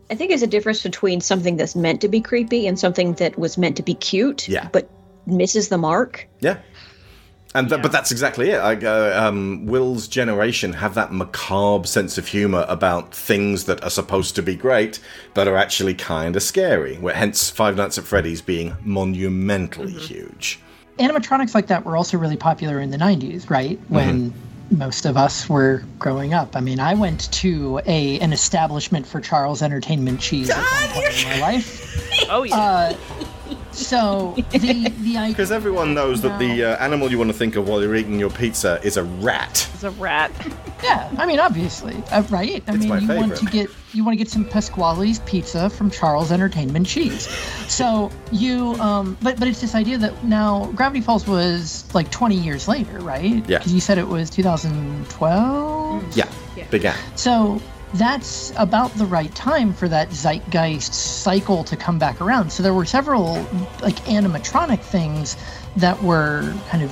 I think it's a difference between something that's meant to be creepy and something that was meant to be cute, Yeah. but misses the mark. Yeah. And th- but that's exactly it. Like, uh, um, Will's generation have that macabre sense of humor about things that are supposed to be great, but are actually kind of scary. Where, hence, Five Nights at Freddy's being monumentally huge. Animatronics like that were also really popular in the 90s right when most of us were growing up. I mean, I went to a an establishment for Charles Entertainment cheese at one point in my life. Oh yeah. Uh, so the the idea Because everyone knows that the uh, animal you want to think of while you're eating your pizza is a rat. It's a rat. Yeah, I mean, obviously, uh, right? I mean, my you want to get you want to get some Pasqually's pizza from Charles Entertainment Cheese. So you, um, but but it's this idea that now Gravity Falls was like 20 years later, right? Yeah. Because you said it was 2012. Yeah, began. So that's about the right time for that zeitgeist cycle to come back around. So there were several like animatronic things that were kind of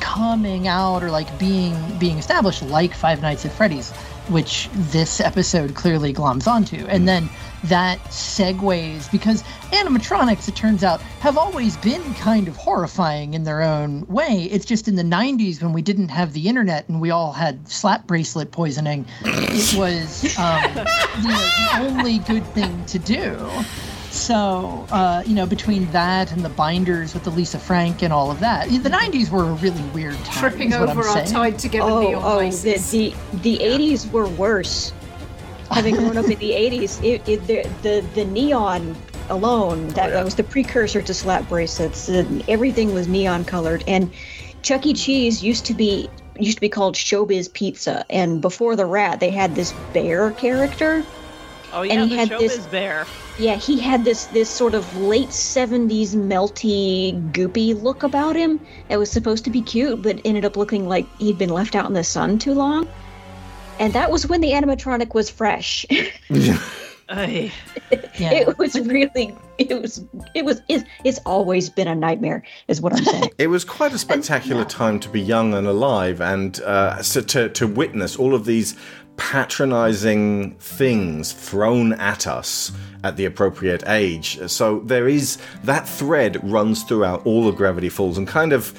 coming out or like being being established like Five Nights at Freddy's, which this episode clearly gloms onto. And then that segues because animatronics, it turns out, have always been kind of horrifying in their own way. It's just in the 90s when we didn't have the internet and we all had slap bracelet poisoning, it was um, you know, the only good thing to do. So, uh, you know, between that and the binders with the Lisa Frank and all of that, the 90s were a really weird time. Tripping is what I'm over our saying. tied together Oh, neon oh, the, laces. the the 80s were worse. Having grown up in the 80s, it, it, the, the the neon alone that, that was the precursor to slap bracelets. Uh, everything was neon colored, and Chuck E. Cheese used to be used to be called Showbiz Pizza. And before the rat, they had this bear character. Oh yeah, and he the had this bear. yeah, he had this this sort of late '70s melty, goopy look about him. That was supposed to be cute, but ended up looking like he'd been left out in the sun too long. And that was when the animatronic was fresh. Ay. It was really, it was, it was, it's, it's always been a nightmare, is what I'm saying. It was quite a spectacular time to be young and alive, and uh, so to to witness all of these patronizing things thrown at us at the appropriate age. So there is that thread runs throughout all of Gravity Falls and kind of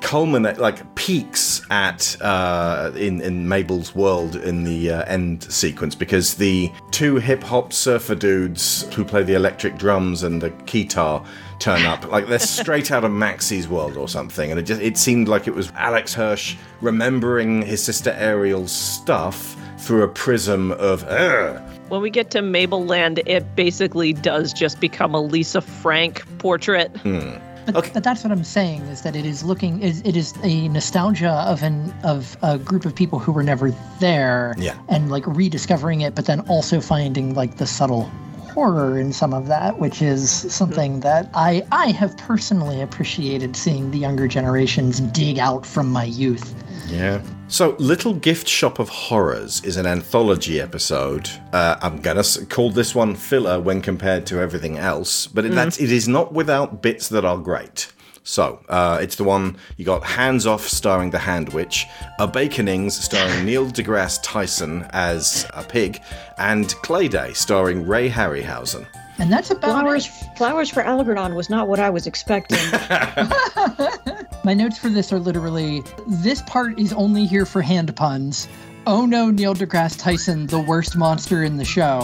culminate like peaks at uh, in in Mabel's world in the uh, end sequence because the two hip hop surfer dudes who play the electric drums and the guitar turn up like they're straight out of Maxie's world or something and it just it seemed like it was Alex Hirsch remembering his sister Ariel's stuff through a prism of Ugh. When we get to Mabel Land, it basically does just become a Lisa Frank portrait. Hmm. But, but that's what I'm saying is that it is looking is it is a nostalgia of an of a group of people who were never there Yeah. and like rediscovering it but then also finding like the subtle horror in some of that which is something that I I have personally appreciated seeing the younger generations dig out from my youth. Yeah. So, Little Gift Shop of Horrors is an anthology episode. Uh, I'm gonna call this one filler when compared to everything else, but it, that's, it is not without bits that are great. So, uh, it's the one you got Hands Off starring the Hand Witch, A Baconings starring Neil deGrasse Tyson as a pig, and Clay Day starring Ray Harryhausen. And that's about flowers. Flowers for Algernon was not what I was expecting. My notes for this are literally this part is only here for hand puns. Oh no, Neil deGrasse Tyson, the worst monster in the show.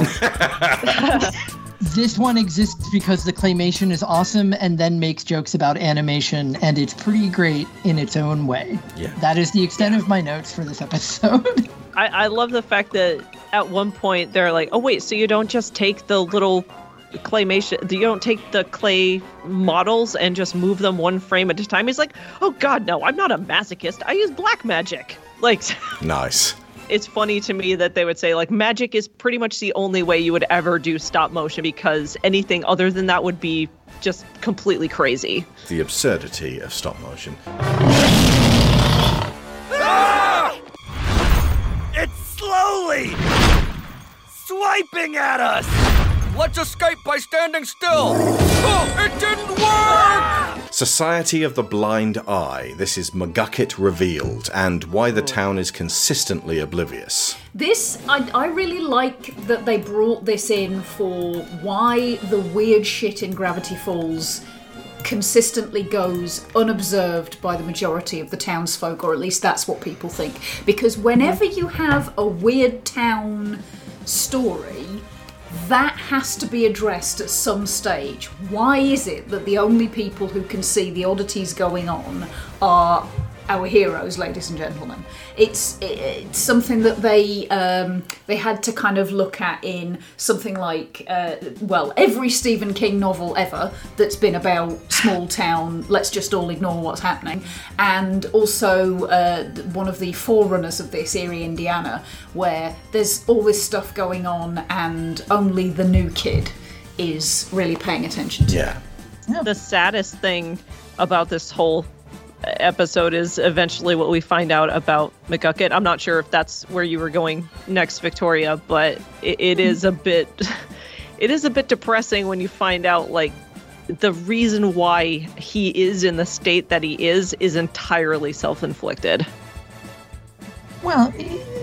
This one exists because the claymation is awesome and then makes jokes about animation, and it's pretty great in its own way. Yeah. That is the extent of my notes for this episode. I, I love the fact that at one point they're like, oh, wait, so you don't just take the little claymation, you don't take the clay models and just move them one frame at a time? He's like, oh, God, no, I'm not a masochist. I use black magic. Like, Nice. It's funny to me that they would say, like, magic is pretty much the only way you would ever do stop motion because anything other than that would be just completely crazy. The absurdity of stop motion. Ah! It's slowly swiping at us. Let's escape by standing still. Oh, it didn't work! Society of the Blind Eye. This is McGucket revealed, and why the oh. town is consistently oblivious. This, I, I really like that they brought this in for why the weird shit in Gravity Falls consistently goes unobserved by the majority of the townsfolk, or at least that's what people think. Because whenever hmm. you have a weird town story, that has to be addressed at some stage. Why is it that the only people who can see the oddities going on are our heroes, ladies and gentlemen. It's it's something that they um, they had to kind of look at in something like uh, well every Stephen King novel ever that's been about small town. Let's just all ignore what's happening, and also uh, one of the forerunners of this, Eerie, Indiana, where there's all this stuff going on and only the new kid is really paying attention to. Yeah. The saddest thing about this whole episode is eventually what we find out about McGucket. I'm not sure if that's where you were going next, Victoria, but it, it is a bit it is a bit depressing when you find out like the reason why he is in the state that he is is entirely self-inflicted. Well,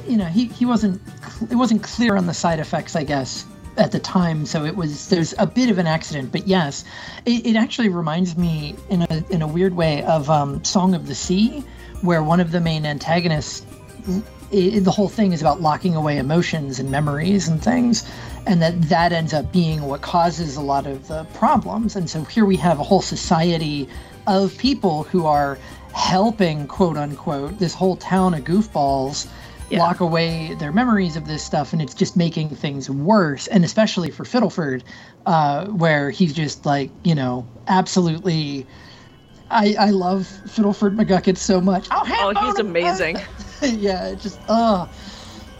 you know, he, he wasn't it wasn't clear on the side effects, I guess, at the time. So it was there's a bit of an accident, but yes, it, it actually reminds me in a in a weird way of um, Song of the Sea, where one of the main antagonists. i the whole thing is about locking away emotions and memories and things, and that that ends up being what causes a lot of the problems. And so here we have a whole society of people who are helping, quote unquote, this whole town of goofballs lock away their memories of this stuff, and it's just making things worse. And especially for Fiddleford, uh, where he's just like, you know, absolutely. I, I love Fiddleford McGucket so much. Oh, Oh, he's amazing. yeah, just uh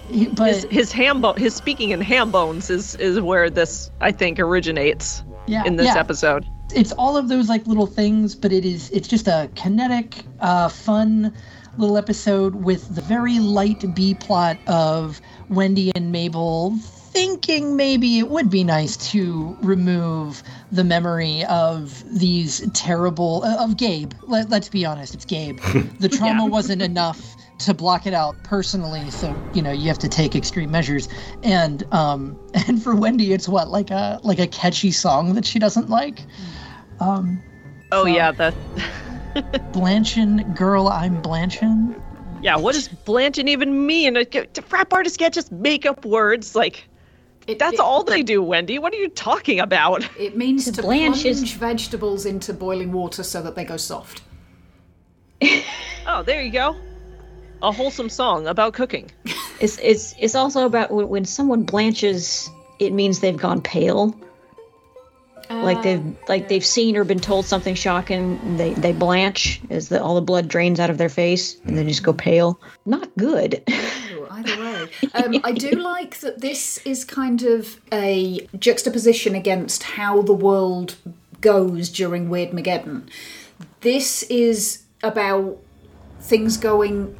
he- but his, his ham bo- his speaking in ham bones is is where this I think originates Yeah, in this yeah. episode. it's all of those like little things, but it is it's just a kinetic, uh, fun little episode with the very light B plot of Wendy and Mabel thinking maybe it would be nice to remove the memory of these terrible uh, of Gabe. Let, let's be honest, it's Gabe. The trauma wasn't enough to block it out personally, so you know you have to take extreme measures. And um, and for Wendy, it's what like a like a catchy song that she doesn't like. Um, Oh yeah, the Blanchin, girl, I'm Blanchin. yeah. What does Blanching even mean? A- a Rap artists can't just make up words like. that's all they do, Wendy. What are you talking about? It means to, blanch plunge is- vegetables into boiling water so that they go soft. Oh, there you go. A wholesome song about cooking. It's it's it's also about when, when someone blanches, it means they've gone pale. Like they've like they've seen or been told something shocking. They they blanch as the all the blood drains out of their face and they just go pale. Not good. Either way, um, I do like that this is kind of a juxtaposition against how the world goes during Weirdmageddon. This is about things going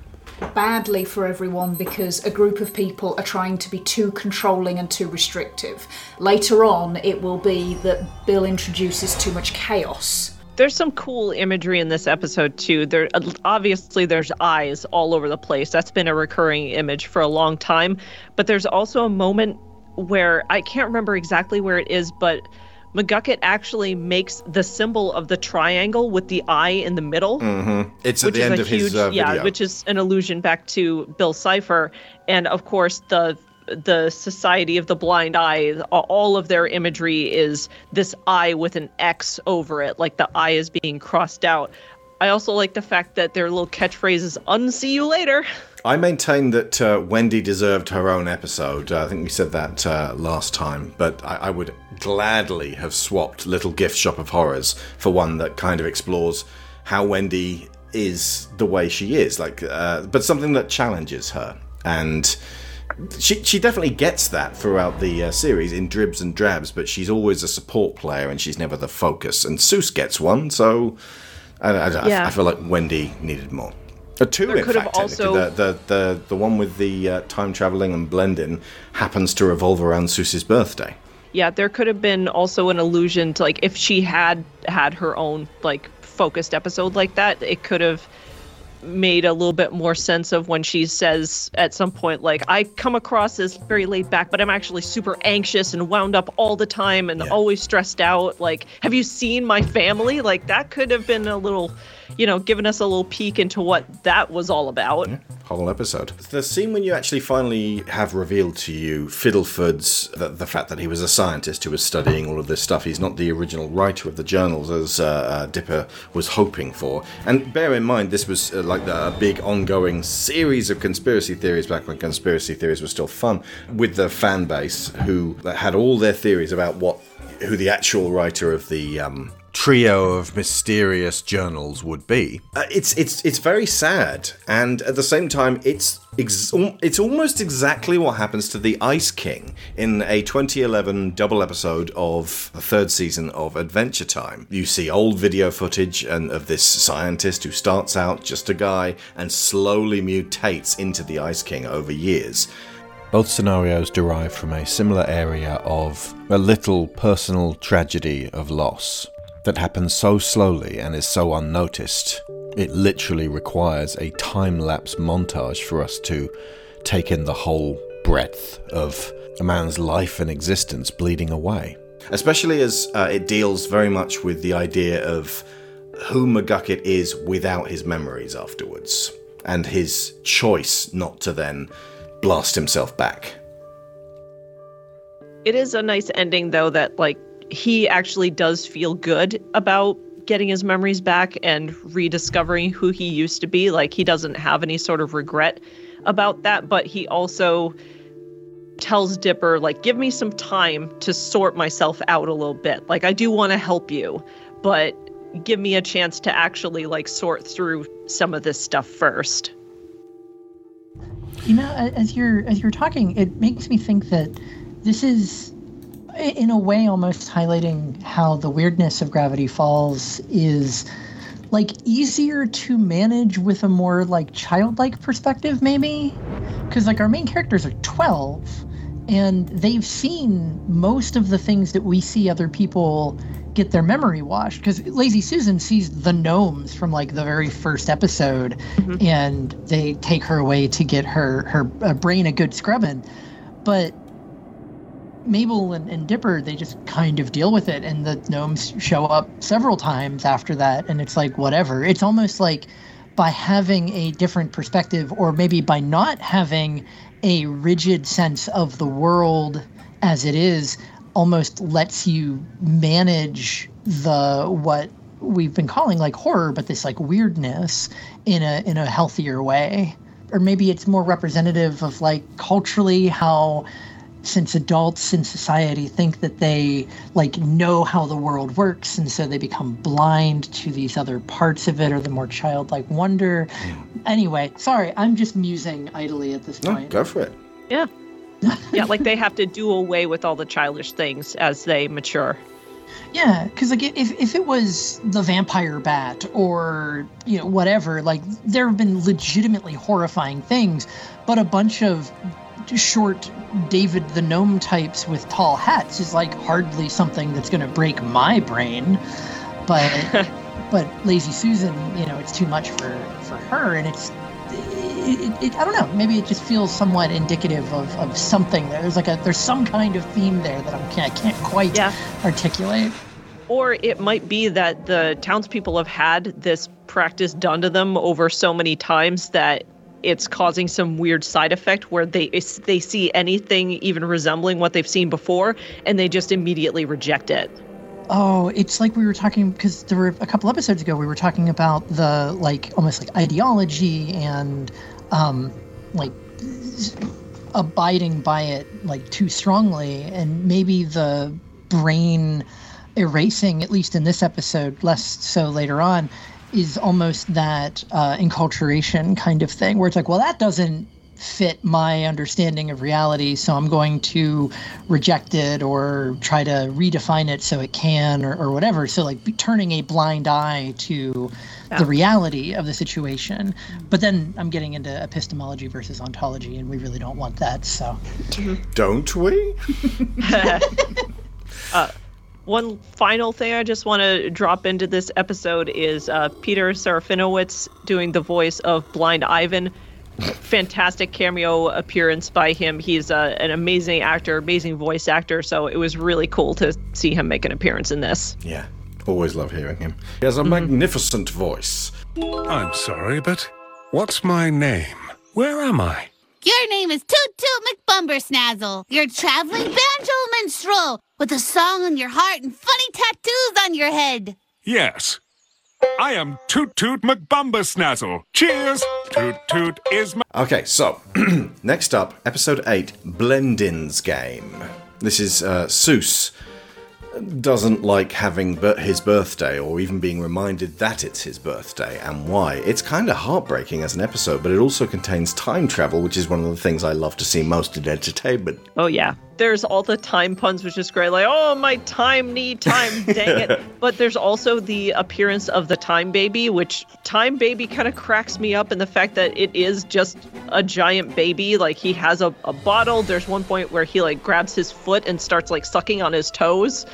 badly for everyone because a group of people are trying to be too controlling and too restrictive. Later on, it will be that Bill introduces too much chaos. There's some cool imagery in this episode too. There obviously there's eyes all over the place. That's been a recurring image for a long time. But there's also a moment where I can't remember exactly where it is, but McGucket actually makes the symbol of the triangle with the eye in the middle. hmm It's at which the is end of huge, his uh, yeah, video. which is an allusion back to Bill Cipher, and of course the the Society of the Blind Eye. All of their imagery is this eye with an X over it, like the eye is being crossed out. I also like the fact that their little catchphrase is "unsee you later." I maintain that uh, Wendy deserved her own episode. Uh, I think we said that uh, last time, but I, I would gladly have swapped Little Gift Shop of Horrors for one that kind of explores how Wendy is the way she is, like, uh, but something that challenges her. And she she definitely gets that throughout the uh, series in dribs and drabs, but she's always a support player and she's never the focus. And Soos gets one, so I, I, Yeah. I feel like Wendy needed more. Uh, two, There in could have fact, technically. also- The, the, the, the one with the uh, time traveling and Blendin happens to revolve around Soos's birthday. Yeah, there could have been also an allusion to like if she had had her own like focused episode like that, it could have made a little bit more sense of when she says at some point like I come across as very laid back, but I'm actually super anxious and wound up all the time and always stressed out. Like, have you seen my family? Like that could have been a little you know, giving us a little peek into what that was all about. Yeah, whole episode. The scene when you actually finally have revealed to you Fiddleford's the, the fact that he was a scientist who was studying all of this stuff. He's not the original writer of the journals as uh, uh, Dipper was hoping for. And bear in mind, this was uh, like the, a big ongoing series of conspiracy theories back when conspiracy theories were still fun with the fan base who had all their theories about what who the actual writer of the um, trio of mysterious journals would be. Uh, it's it's it's very sad, and at the same time, it's ex- it's almost exactly what happens to the Ice King in a 2011 double episode of the third season of Adventure Time. You see old video footage and of this scientist who starts out just a guy and slowly mutates into the Ice King over years. Both scenarios derive from a similar area of a little personal tragedy of loss that happens so slowly and is so unnoticed. It literally requires a time lapse montage for us to take in the whole breadth of a man's life and existence bleeding away. Especially as uh, it deals very much with the idea of who McGucket is without his memories afterwards, and his choice not to then blast himself back. It is a nice ending, though, that like he actually does feel good about getting his memories back and rediscovering who he used to be. Like he doesn't have any sort of regret about that, but he also tells Dipper, like, give me some time to sort myself out a little bit. Like, I do want to help you, but give me a chance to actually like sort through some of this stuff first. You know, as you're as you're talking, it makes me think that this is, in a way, almost highlighting how the weirdness of Gravity Falls is like easier to manage with a more like childlike perspective, maybe, because like our main characters are twelve, and they've seen most of the things that we see other people get their memory washed. Because lazy susan sees the gnomes from like the very first episode and they take her away to get her her uh, brain a good scrubbing but Mabel and, and Dipper, they just kind of deal with it, and the gnomes show up several times after that, and it's like whatever. It's almost like by having a different perspective, or maybe by not having a rigid sense of the world as it is, almost lets you manage the what we've been calling like horror, but this like weirdness in a in a healthier way. Or maybe it's more representative of like culturally how since adults in society think that they like know how the world works and so they become blind to these other parts of it or the more childlike wonder hmm. anyway sorry i'm just musing idly at this point No, point go for it. Yeah. yeah, like they have to do away with all the childish things as they mature. Yeah, because like if if it was the vampire bat or you know whatever, like there have been legitimately horrifying things, but a bunch of short David the gnome types with tall hats is like hardly something that's going to break my brain. But but Lazy Susan, you know, it's too much for for her, and it's. It, it, it, I don't know. Maybe it just feels somewhat indicative of, of something. There there's like a there's some kind of theme there that I'm, I can't quite articulate. Or it might be that the townspeople have had this practice done to them over so many times that it's causing some weird side effect where they they see anything even resembling what they've seen before and they just immediately reject it. Oh, it's like we were talking because there were a couple episodes ago we were talking about the like almost like ideology and um like abiding by it like too strongly and maybe the brain erasing at least in this episode less so later on is almost that uh, enculturation kind of thing where it's like well that doesn't fit my understanding of reality so i'm going to reject it or try to redefine it so it can or, or whatever. So like turning a blind eye to the reality of the situation. But then i'm getting into epistemology versus ontology and we really don't want that so. Don't we? uh, one final thing I just want to drop into this episode is uh, Peter Serafinowicz doing the voice of Blind Ivan. Fantastic cameo appearance by him. He's uh, an amazing actor, amazing voice actor. So it was really cool to see him make an appearance in this. Yeah. Always love hearing him. He has a magnificent voice. I'm sorry, but what's my name? Where am I? Your name is Toot Toot McBumbersnazzle. You're traveling banjo minstrel with a song on your heart and funny tattoos on your head. Yes. I am Toot Toot McBumbersnazzle. Cheers! Toot Toot is my. Okay, so next up, episode 8 Blendin's Game. This is uh, Soos doesn't like having bir- his birthday or even being reminded that it's his birthday and why. It's kind of heartbreaking as an episode, but it also contains time travel, which is one of the things I love to see most in entertainment. Oh yeah. There's all the time puns, which is great. Like, oh my time need time, dang it. But there's also the appearance of the time baby, which time baby kind of cracks me up in the fact that it is just a giant baby. Like he has a, a bottle. There's one point where he like grabs his foot and starts like sucking on his toes.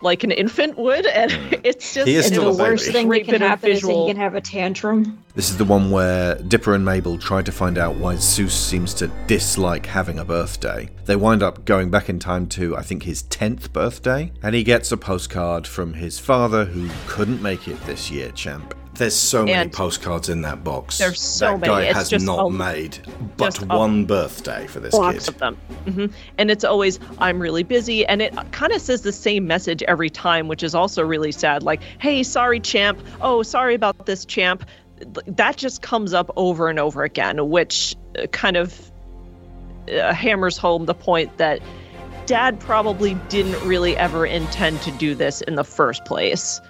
Like an infant would, and hmm. it's just He is it's still a the worst baby. thing that can happen is that he can have a tantrum. This is the one where Dipper and Mabel try to find out why Soos seems to dislike having a birthday. They wind up going back in time to, I think, his 10th birthday, and he gets a postcard from his father who couldn't make it this year, champ. There's so many And postcards in that box. there's so that many. guy It's has just not a- made but one birthday for this blocks kid. of them. hmm And it's always, I'm really busy. And it kind of says the same message every time, which is also really sad. Like, hey, sorry, champ. Oh, sorry about this, champ. That just comes up over and over again, which uh, kind of uh, hammers home the point that dad probably didn't really ever intend to do this in the first place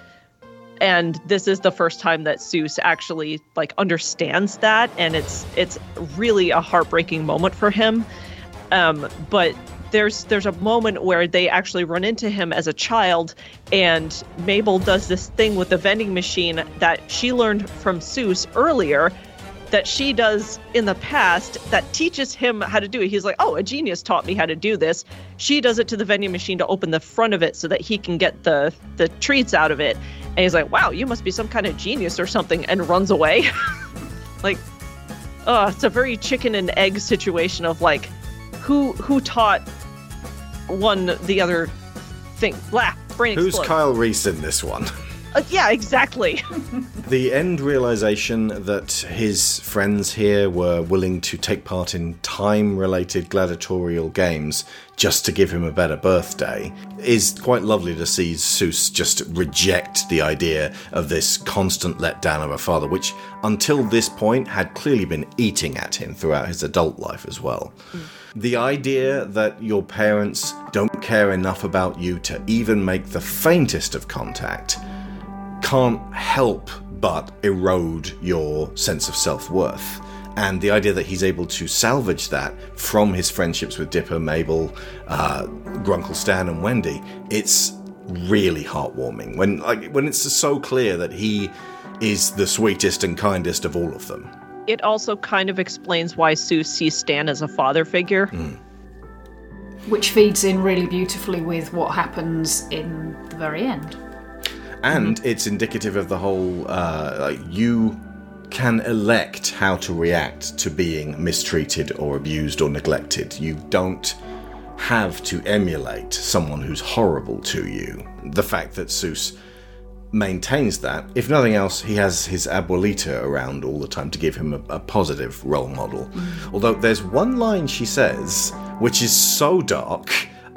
and this is the first time that Soos actually like understands that and it's it's really a heartbreaking moment for him um but there's there's a moment where they actually run into him as a child and Mabel does this thing with the vending machine that she learned from Soos earlier that she does in the past that teaches him how to do it. He's like, "Oh, a genius taught me how to do this." She does it to the vending machine to open the front of it so that he can get the the treats out of it. And he's like, "Wow, you must be some kind of genius or something," and runs away. like, oh, it's a very chicken and egg situation of like, who who taught one the other thing? Blah, brain Who's. Kyle Reese in this one? Uh, yeah, exactly. The end realization that his friends here were willing to take part in time related gladiatorial games just to give him a better birthday is quite lovely to see Soos just reject the idea of this constant letdown of a father, which until this point had clearly been eating at him throughout his adult life as well. The idea that your parents don't care enough about you to even make the faintest of contact can't help but erode your sense of self worth. And the idea that he's able to salvage that from his friendships with Dipper, Mabel, uh, Grunkle Stan, and Wendy, it's really heartwarming when like when it's so clear that he is the sweetest and kindest of all of them. it also kind of explains why Sue sees Stan as a father figure. Which feeds in really beautifully with what happens in the very end. And it's indicative of the whole uh, like you can elect how to react to being mistreated or abused or neglected. You don't have to emulate someone who's horrible to you. The fact that Soos maintains that if nothing else he has his abuelita around all the time to give him a, a positive role model. Although there's one line she says which is so dark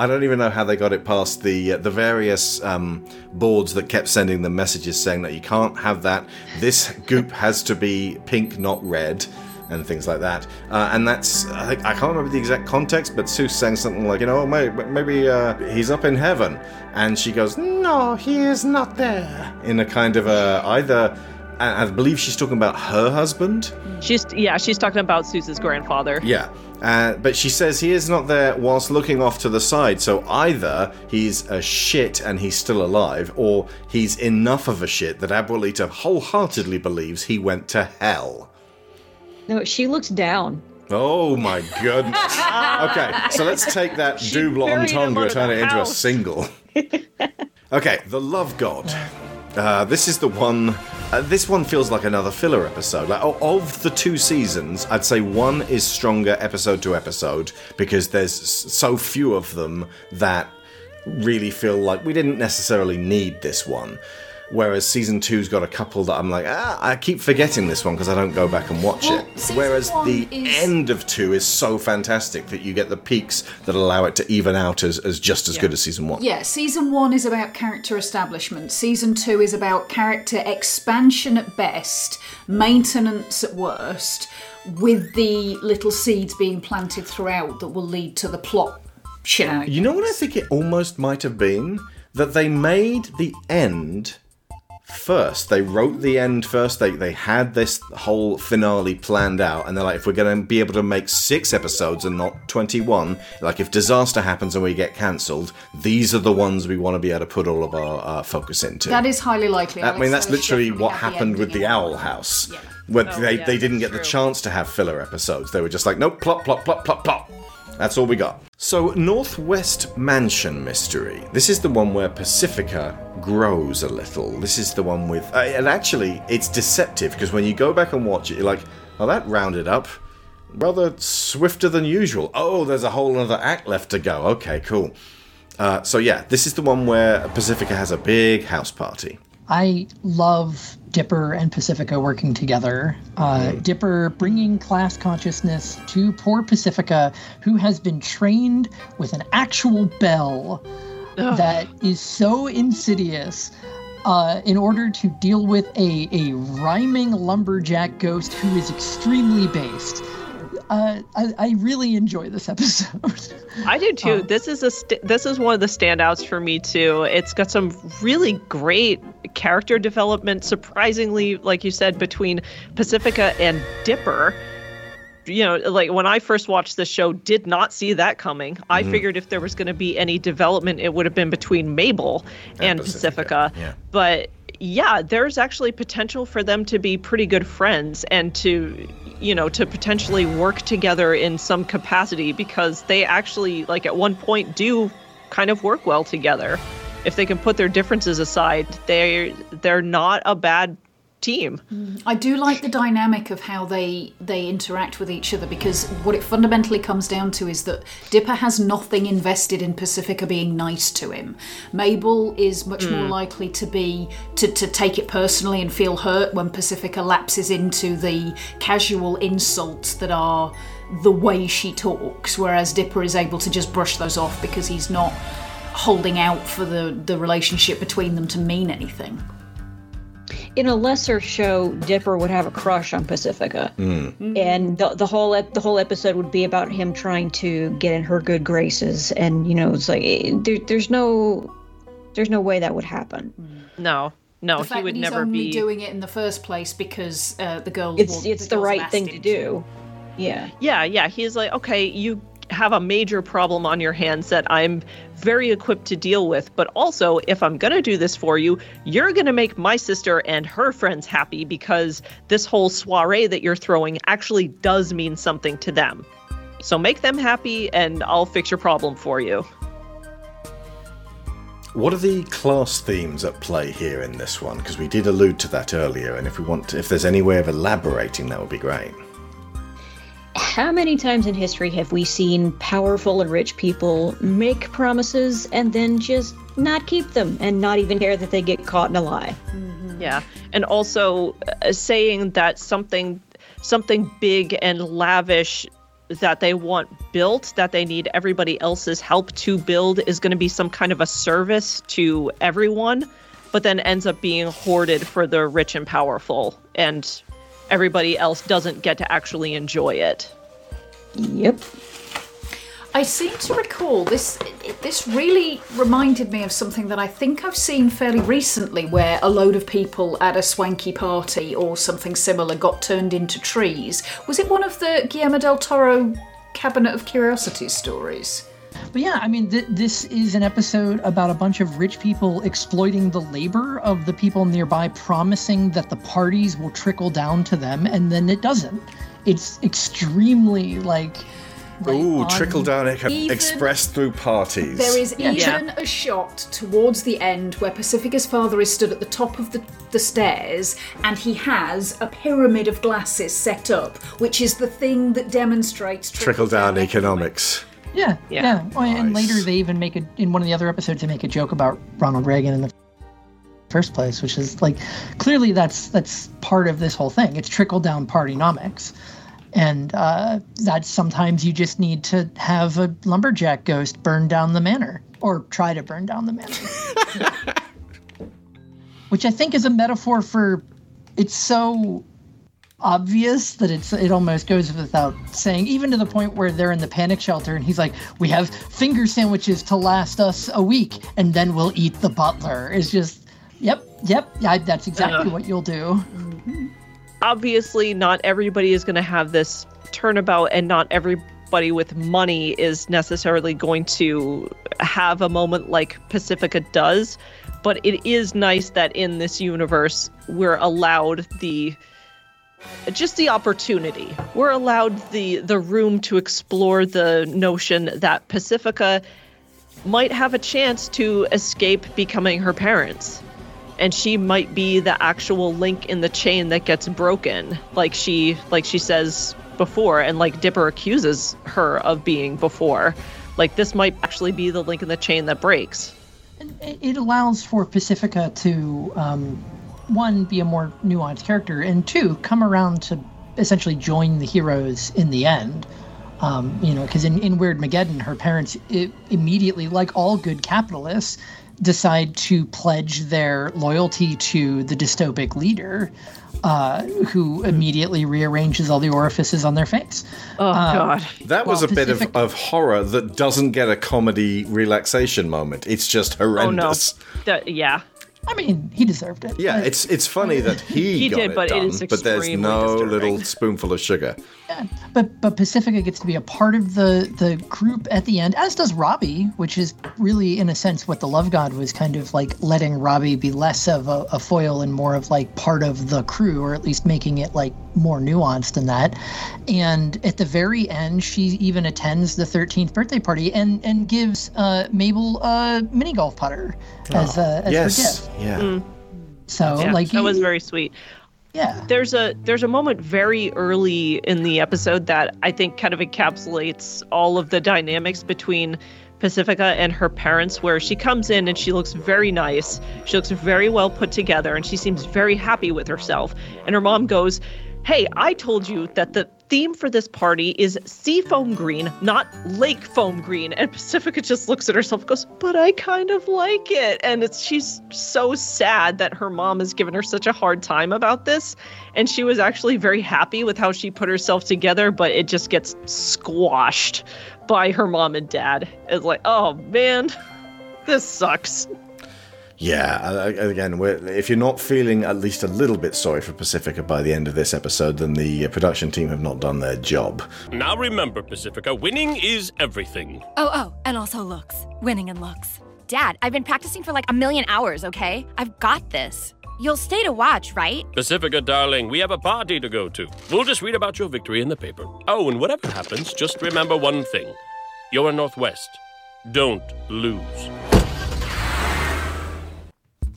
I don't even know how they got it past the uh, the various um, boards that kept sending them messages saying that you can't have that. This goop has to be pink, not red, and things like that. Uh, and that's I, think, I can't remember the exact context, but Soos saying something like, you know, maybe, maybe uh, he's up in heaven, and she goes, no, he is not there, in a kind of a either. I I believe she's talking about her husband. She's yeah, she's talking about Sue's grandfather. Yeah. Uh, but she says he is not there whilst looking off to the side, so either he's a shit and he's still alive, or he's enough of a shit that Abuelita wholeheartedly believes he went to hell. No, she looks down. Oh my goodness. okay, so let's take that double entendre and turn it into a single. okay, The Love God. Uh, this is the one. Uh, this one feels like another filler episode. Like of the two seasons, I'd say one is stronger episode to episode because there's so few of them that really feel like we didn't necessarily need this one. Whereas season two's got a couple that I'm like, ah, I keep forgetting this one because I don't go back and watch Well, it. Whereas the is- end of two is so fantastic that you get the peaks that allow it to even out as, as just as good as season one. Yeah, season one is about character establishment. Season two is about character expansion at best, maintenance at worst, with the little seeds being planted throughout that will lead to the plot shenanigans. You know what I think it almost might have been? That they made the end first. They wrote the end first. They they had this whole finale planned out, and they're like, if we're going to be able to make six episodes and not twenty-one, like if disaster happens and we get cancelled, these are the ones we want to be able to put all of our uh, focus into. That is highly likely. I mean, that's Alex literally what had the happened with the Owl House. where Oh, they, yeah, they didn't that's get the chance to have filler episodes. They were just like, nope, plop, plop, plop, plop, plot. That's all we got. So, Northwest Mansion Mystery. This is the one where Pacifica grows a little. This is the one with. Uh, and actually, it's deceptive because when you go back and watch it, you're like, oh, that rounded up rather swifter than usual. Oh, there's a whole other act left to go. Okay, cool. Uh, so, yeah, this is the one where Pacifica has a big house party. I love Dipper and Pacifica working together. Uh, Dipper bringing class consciousness to poor Pacifica, who has been trained with an actual bell that is so insidious. Uh, in order to deal with a, a rhyming lumberjack ghost who is extremely based. Uh, I, I really enjoy this episode. I do too. this is a st- this is one of the standouts for me too. It's got some really great character development. Surprisingly, like you said, between Pacifica and Dipper. You know, like when I first watched the show, did not see that coming. I Mhm. figured if there was going to be any development, it would have been between Mabel and, Pacifica. Yeah. But yeah, there's actually potential for them to be pretty good friends and to, you know, to potentially work together in some capacity because they actually, like, at one point do kind of work well together. If they can put their differences aside, they're they're not a bad team. I do like the dynamic of how they they interact with each other because what it fundamentally comes down to is that Dipper has nothing invested in Pacifica being nice to him. Mabel is much more Mm. likely to be to, to take it personally and feel hurt when Pacifica lapses into the casual insults that are the way she talks, whereas Dipper is able to just brush those off because he's not holding out for the, the relationship between them to mean anything. In a lesser show, Dipper would have a crush on Pacifica, Mm. and the, the whole ep- the whole episode would be about him trying to get in her good graces. And you know, it's like eh, there, there's no there's no way that would happen. No, no, the he fact would that he's never only be. doing it in the first place because uh, the girl. It's well, it's the girls right thing him to do. Yeah. Yeah, yeah. He's like, okay, you have a major problem on your hands that I'm very equipped to deal with. But also, if I'm going to do this for you, you're going to make my sister and her friends happy because this whole soiree that you're throwing actually does mean something to them. So make them happy and I'll fix your problem for you. What are the class themes at play here in this one? Because we did allude to that earlier, and if we want, to, if there's any way of elaborating, that would be great. How many times in history have we seen powerful and rich people make promises and then just not keep them and not even care that they get caught in a lie? Yeah, and also uh, saying that something something big and lavish that they want built that they need everybody else's help to build is going to be some kind of a service to everyone but then ends up being hoarded for the rich and powerful and everybody else doesn't get to actually enjoy it Yep. I seem to recall this. This really reminded me of something that I think I've seen fairly recently, where a load of people at a swanky party or something similar got turned into trees. Was it one of the Guillermo del Toro Cabinet of Curiosities stories? But yeah, I mean, th- this is an episode about a bunch of rich people exploiting the labor of the people nearby, promising that the parties will trickle down to them, and then it doesn't. It's extremely like. Ooh, on- trickle down ec- Even- expressed through parties. There is Yeah. even a shot towards the end where Pacifica's father is stood at the top of the, the stairs and he has a pyramid of glasses set up, which is the thing that demonstrates trickle down economics. Yeah, Yeah. yeah. Well, and later they even make a in one of the other episodes they make a joke about Ronald Reagan in the first place, which is like clearly that's that's part of this whole thing. It's trickle down partynomics, and uh, that sometimes you just need to have a lumberjack ghost burn down the manor or try to burn down the manor, which I think is a metaphor for it's so obvious that it's it almost goes without saying even to the point where they're in the panic shelter and he's like we have finger sandwiches to last us a week and then we'll eat the butler. It's just yep yep yeah, that's exactly Ugh. what you'll do. Mm-hmm. Obviously not everybody is going to have this turnabout and not everybody with money is necessarily going to have a moment like pacifica does but it is nice that in this universe we're allowed the just the opportunity. We're allowed the the room to explore the notion that pacifica might have a chance to escape becoming her parents. And she might be the actual link in the chain that gets broken like she like she says before and like dipper accuses her of being before. Like this might actually be the link in the chain that breaks. It allows for pacifica to um, one be a more nuanced character and two come around to essentially join the heroes in the end um, you know because in, in Weirdmageddon her parents i immediately like all good capitalists decide to pledge their loyalty to the dystopic leader uh, who immediately rearranges all the orifices on their face oh God! That was while a bit of, of horror that doesn't get a comedy relaxation moment. It's just horrendous. oh no that, yeah I mean, he deserved it. Yeah, it's it's funny that he, He got did, it but done, is but there's no disturbing. little spoonful of sugar. But but Pacifica gets to be a part of the the group at the end, as does Robbie, which is really in a sense what the Love God was kind of like letting Robbie be less of a, a foil and more of like part of the crew, or at least making it like more nuanced than that. And at the very end, she even attends the 13th birthday party and and gives uh, Mabel a mini golf putter as uh, as yes, her gift. yeah. Mm. So Yeah, like that was very sweet yeah. there's a there's a moment very early in the episode that I think kind of encapsulates all of the dynamics between Pacifica and her parents where she comes in and she looks very nice. She looks very well put together and she seems very happy with herself. And her mom goes, "Hey, I told you that the theme for this party is seafoam green, not lake foam green." And Pacifica just looks at herself and goes, "But I kind of like it." And it's she's so sad that her mom has given her such a hard time about this. And she was actually very happy with how she put herself together, but it just gets squashed by her mom and dad. It's like, "Oh man, this sucks." Yeah, uh, again, we're, if you're not feeling at least a little bit sorry for Pacifica by the end of this episode, then the uh, production team have not done their job. Now remember, Pacifica, winning is everything. Oh, oh, and also looks. Winning and looks. Dad, I've been practicing for like a million hours, okay? I've got this. You'll stay to watch, right? Pacifica, darling, we have a party to go to. We'll just read about your victory in the paper. Oh, and whatever happens, just remember one thing. You're a Northwest. Don't lose.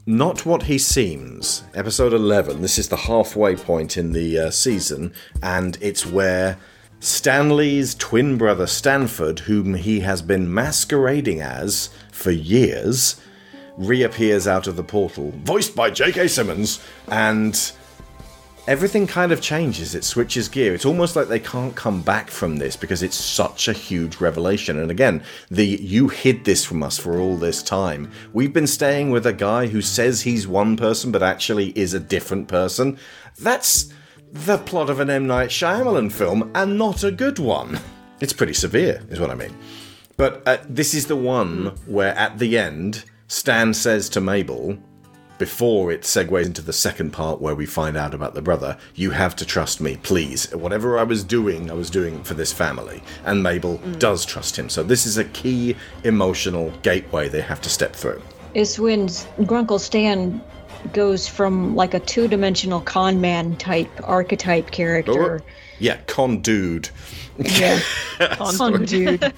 Not what he seems. Episode 11. This is the halfway point in the uh, season, and it's where Stanley's twin brother Stanford, whom he has been masquerading as for years, reappears out of the portal, voiced by J.K. Simmons, and everything kind of changes. It switches gear. It's almost like they can't come back from this because it's such a huge revelation. And again, the you hid this from us for all this time. We've been staying with a guy who says he's one person but actually is a different person. That's the plot of an M. Night Shyamalan film and not a good one. It's pretty severe, is what I mean. But uh, this is the one where at the end, Stan says to Mabel, before it segues into the second part where we find out about the brother, you have to trust me, please. Whatever I was doing, I was doing for this family. And Mabel mm. does trust him. So this is a key emotional gateway they have to step through. is when Grunkle Stan goes from like a two-dimensional con man type archetype character. Oh, yeah, con dude. Yeah, con dude.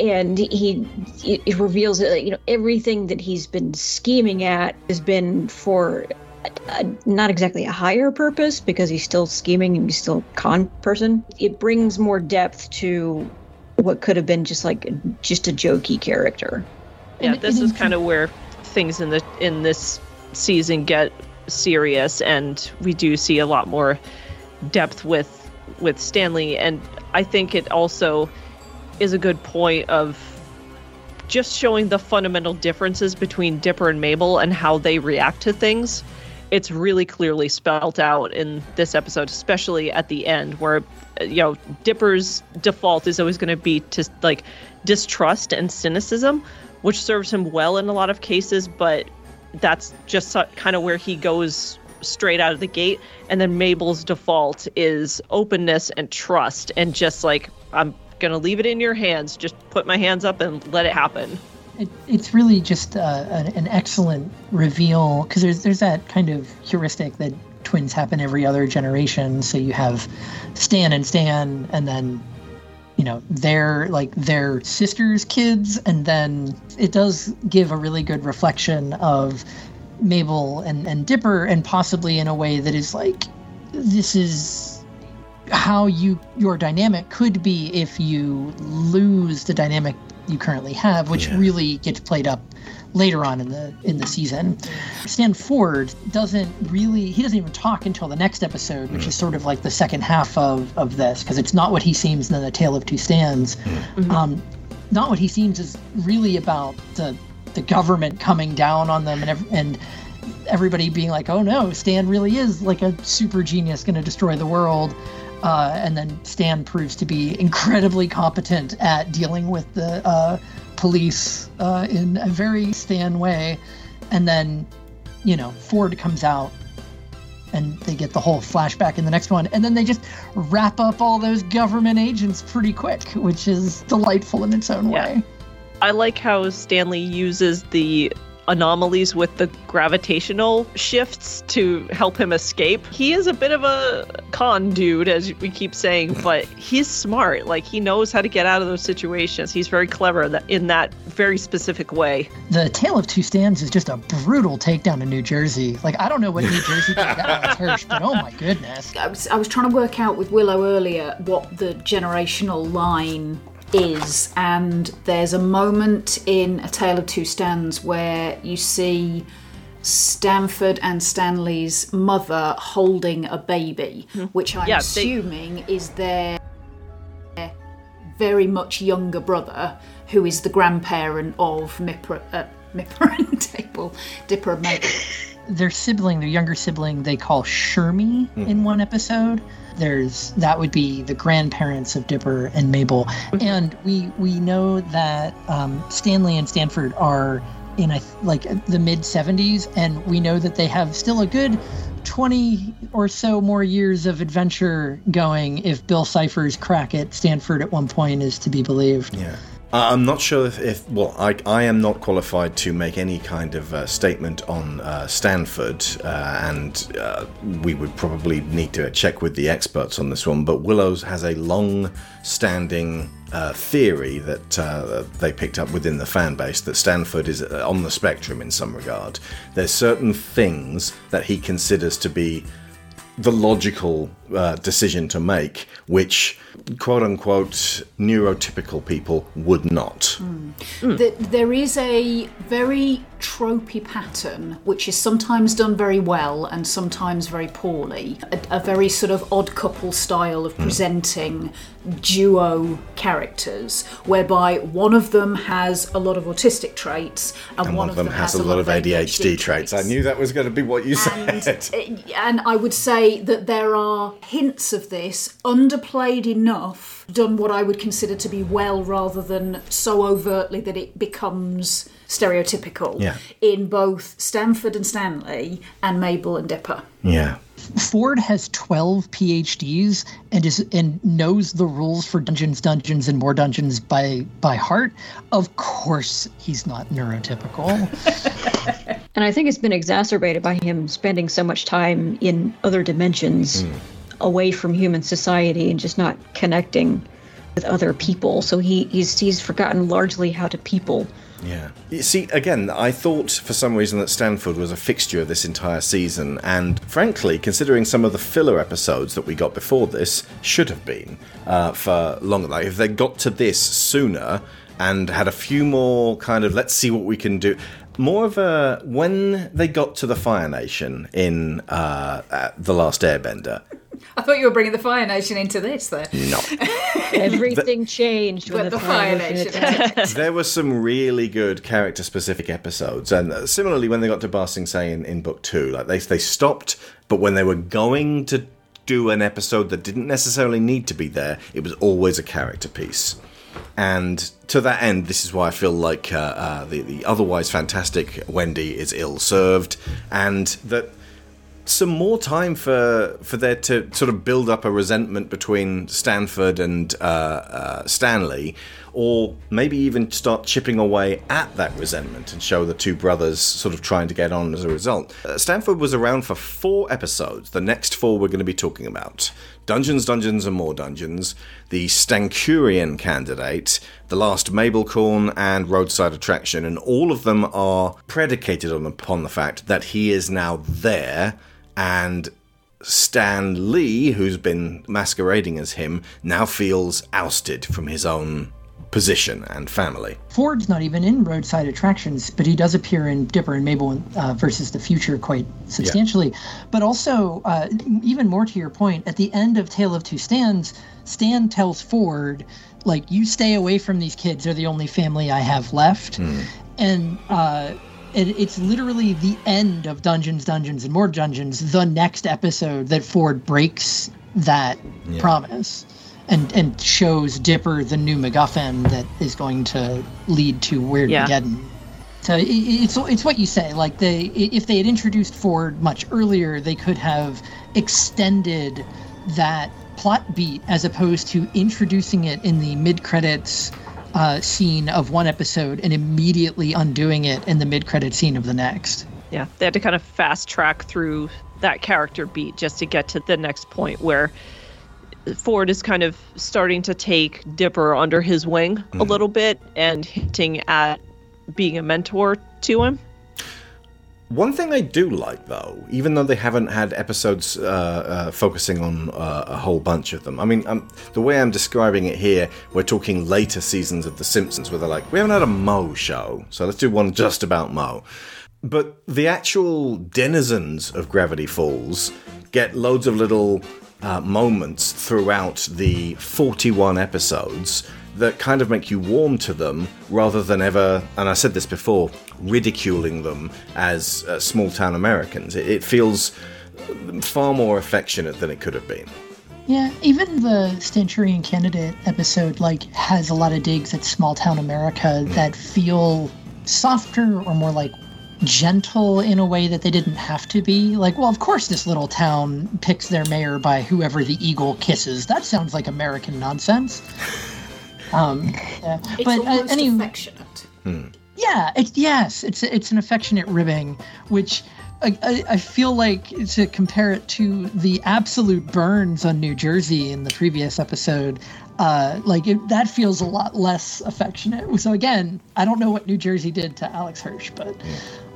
And he it it reveals that you know everything that he's been scheming at has been for a, a, not exactly a higher purpose because he's still scheming and he's still a con person. It brings more depth to what could have been just like just a jokey character. Yeah, this is kind of where things in the in this season get serious, and we do see a lot more depth with with Stanley, and I think it also is a good point of just showing the fundamental differences between Dipper and Mabel and how they react to things. It's really clearly spelled out in this episode, especially at the end, where uh, you know Dipper's default is always going to be to like distrust and cynicism, which serves him well in a lot of cases, but that's just so- kind of where he goes straight out of the gate. And then Mabel's default is openness and trust, and just like I'm gonna leave it in your hands. Just put my hands up and let it happen. It, it's really just uh, an, an excellent reveal because there's there's that kind of heuristic that twins happen every other generation. So you have Stan and Stan, and then you know their like their sisters' kids, and then it does give a really good reflection of Mabel and and Dipper, and possibly in a way that is like this is how you your dynamic could be if you lose the dynamic you currently have, which really gets played up later on in the in the season. Stanford doesn't really he doesn't even talk until the next episode, which hmm. is sort of like the second half of of this because it's not what he seems in the Tale of Two Stans. Hmm. Mm-hmm. Um, not what he seems is really about the the government coming down on them and ev- and everybody being like, oh no, Stan really is like a super genius going to destroy the world. Uh, and then Stan proves to be incredibly competent at dealing with the uh, police uh, in a very Stan way. And then, you know, Ford comes out and they get the whole flashback in the next one. And then they just wrap up all those government agents pretty quick, which is delightful in its own way. I like how Stanley uses the anomalies with the gravitational shifts to help him escape. He is a bit of a con dude, as we keep saying, but he's smart. Like he knows how to get out of those situations. He's very clever in that, very specific way. The Tale of Two Stans is just a brutal takedown in New Jersey. Like, I don't know what New Jersey did that Hirsch, but oh my goodness. I was, I was trying to work out with Willow earlier what the generational line is, and there's a moment in A Tale of Two Stans where you see Stanford and Stanley's mother holding a baby, which I'm Yeah, they- assuming is their very much younger brother, who is the grandparent of Mipper, uh, Mipper and Table, Dipper and Mabel. Their sibling, their younger sibling, they call Shermie in one episode. There's that would be the grandparents of Dipper and Mabel, and we we know that um, Stanley and Stanford are in a, like the mid 70s, and we know that they have still a good 20 or so more years of adventure going if Bill Cipher's crack at Stanford at one point is to be believed. Yeah. Uh, I'm not sure if, if well, I, I am not qualified to make any kind of uh, statement on uh, Stanford, uh, and uh, we would probably need to check with the experts on this one. But Willows has a long standing uh, theory that they picked up within the fan base that Stanford is on the spectrum in some regard. There's certain things that he considers to be the logical uh, decision to make, which quote unquote neurotypical people would not. that there is a very tropey pattern which is sometimes done very well and sometimes very poorly a, a very sort of odd couple style of hmm. presenting duo characters whereby one of them has a lot of autistic traits and, And one of them has a lot of ADHD traits. I knew that was going to be what you said. Eh, and I would say that there are hints of this underplayed enough, done what I would consider to be well rather than so overtly that it becomes stereotypical Yeah. in both Stanford and Stanley and Mabel and Dipper. Yeah. Ford has 12 PhDs and is and knows the rules for Dungeons, Dungeons, and More Dungeons by by heart. Of course, he's not neurotypical. And I think it's been exacerbated by him spending so much time in other dimensions hmm. away from human society and just not connecting with other people. So he, he's he's forgotten largely how to people Yeah. You see, again, I thought for some reason that Stanford was a fixture of this entire season, and frankly, considering some of the filler episodes that we got before this, should have been uh, for longer. Like, if they got to this sooner and had a few more kind of let's see what we can do. More of a when they got to the Fire Nation in uh, the Last Airbender. I thought you were bringing the Fire Nation into this there. No. Everything changed when With the, the Fire Fire Nation. attacked. there were some really good character specific episodes and uh, similarly when they got to Ba Sing Se in, in book two like they, they stopped but when they were going to do an episode that didn't necessarily need to be there it was always a character piece and to that end this is why I feel like uh, uh, the, the otherwise fantastic Wendy is ill served and that some more time for for there to sort of build up a resentment between Stanford and uh, uh, Stanley, or maybe even start chipping away at that resentment and show the two brothers sort of trying to get on as a result. Uh, Stanford was around for four episodes. The next four we're going to be talking about. Dungeons, Dungeons, and More Dungeons, the Stanchurian Candidate, The Last Mabelcorn, and Roadside Attraction, and all of them are predicated on upon the fact that he is now there and Stanley, who's been masquerading as him, now feels ousted from his own position and family. Ford's not even in Roadside Attractions, but he does appear in Dipper and Mabel uh, versus the Future quite substantially. But also, uh, even more to your point, at the end of Tale of Two Stans, Stan tells Ford, like, you stay away from these kids. They're the only family I have left. And uh, it, it's literally the end of Dungeons, Dungeons, and More Dungeons, the next episode that Ford breaks that Yeah. promise and and shows Dipper the new MacGuffin that is going to lead to Weird Yeah. Mageddon. So i- i- it's it's what you say. Like they, if they had introduced Ford much earlier, they could have extended that plot beat as opposed to introducing it in the mid credits uh, scene of one episode and immediately undoing it in the mid credit scene of the next. Yeah, they had to kind of fast track through that character beat just to get to the next point where Ford is kind of starting to take Dipper under his wing a Mhm. little bit and hinting at being a mentor to him. One thing I do like, though, even though they haven't had episodes uh, uh, focusing on uh, a whole bunch of them, I mean, um, the way I'm describing it here, we're talking later seasons of The Simpsons where they're like, we haven't had a Moe show, so let's do one just about Moe. But the actual denizens of Gravity Falls get loads of little uh, moments throughout the 41 episodes that kind of make you warm to them rather than ever, and I said this before, ridiculing them as uh, small town Americans. It, it feels far more affectionate than it could have been. Yeah, even the Stanchurian candidate episode like has a lot of digs at small town America that feel softer or more like gentle in a way that they didn't have to be. Like, well, of course this little town picks their mayor by whoever the eagle kisses. That sounds like American nonsense. Um, yeah. It's but uh, any, affectionate. yeah, it's yes, it's it's an affectionate ribbing, which I, I, I feel like to compare it to the absolute burns on New Jersey in the previous episode, uh, like it, that feels a lot less affectionate. So again, I don't know what New Jersey did to Alex Hirsch, but.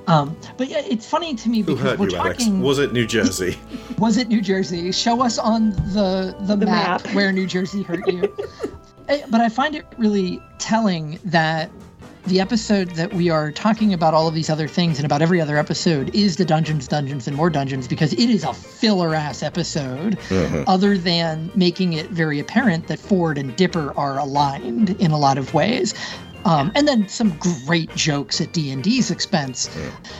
Um, but yeah, it's funny to me Who because hurt we're you, Alex? Was it New Jersey? Was it New Jersey? Show us on the the, map, map. where New Jersey hurt you. But I find it really telling that the episode that we are talking about all of these other things and about every other episode is the Dungeons, Dungeons, and More Dungeons because it is a filler ass episode, Mhm. other than making it very apparent that Ford and Dipper are aligned in a lot of ways. Um, and then some great jokes at D&D's expense.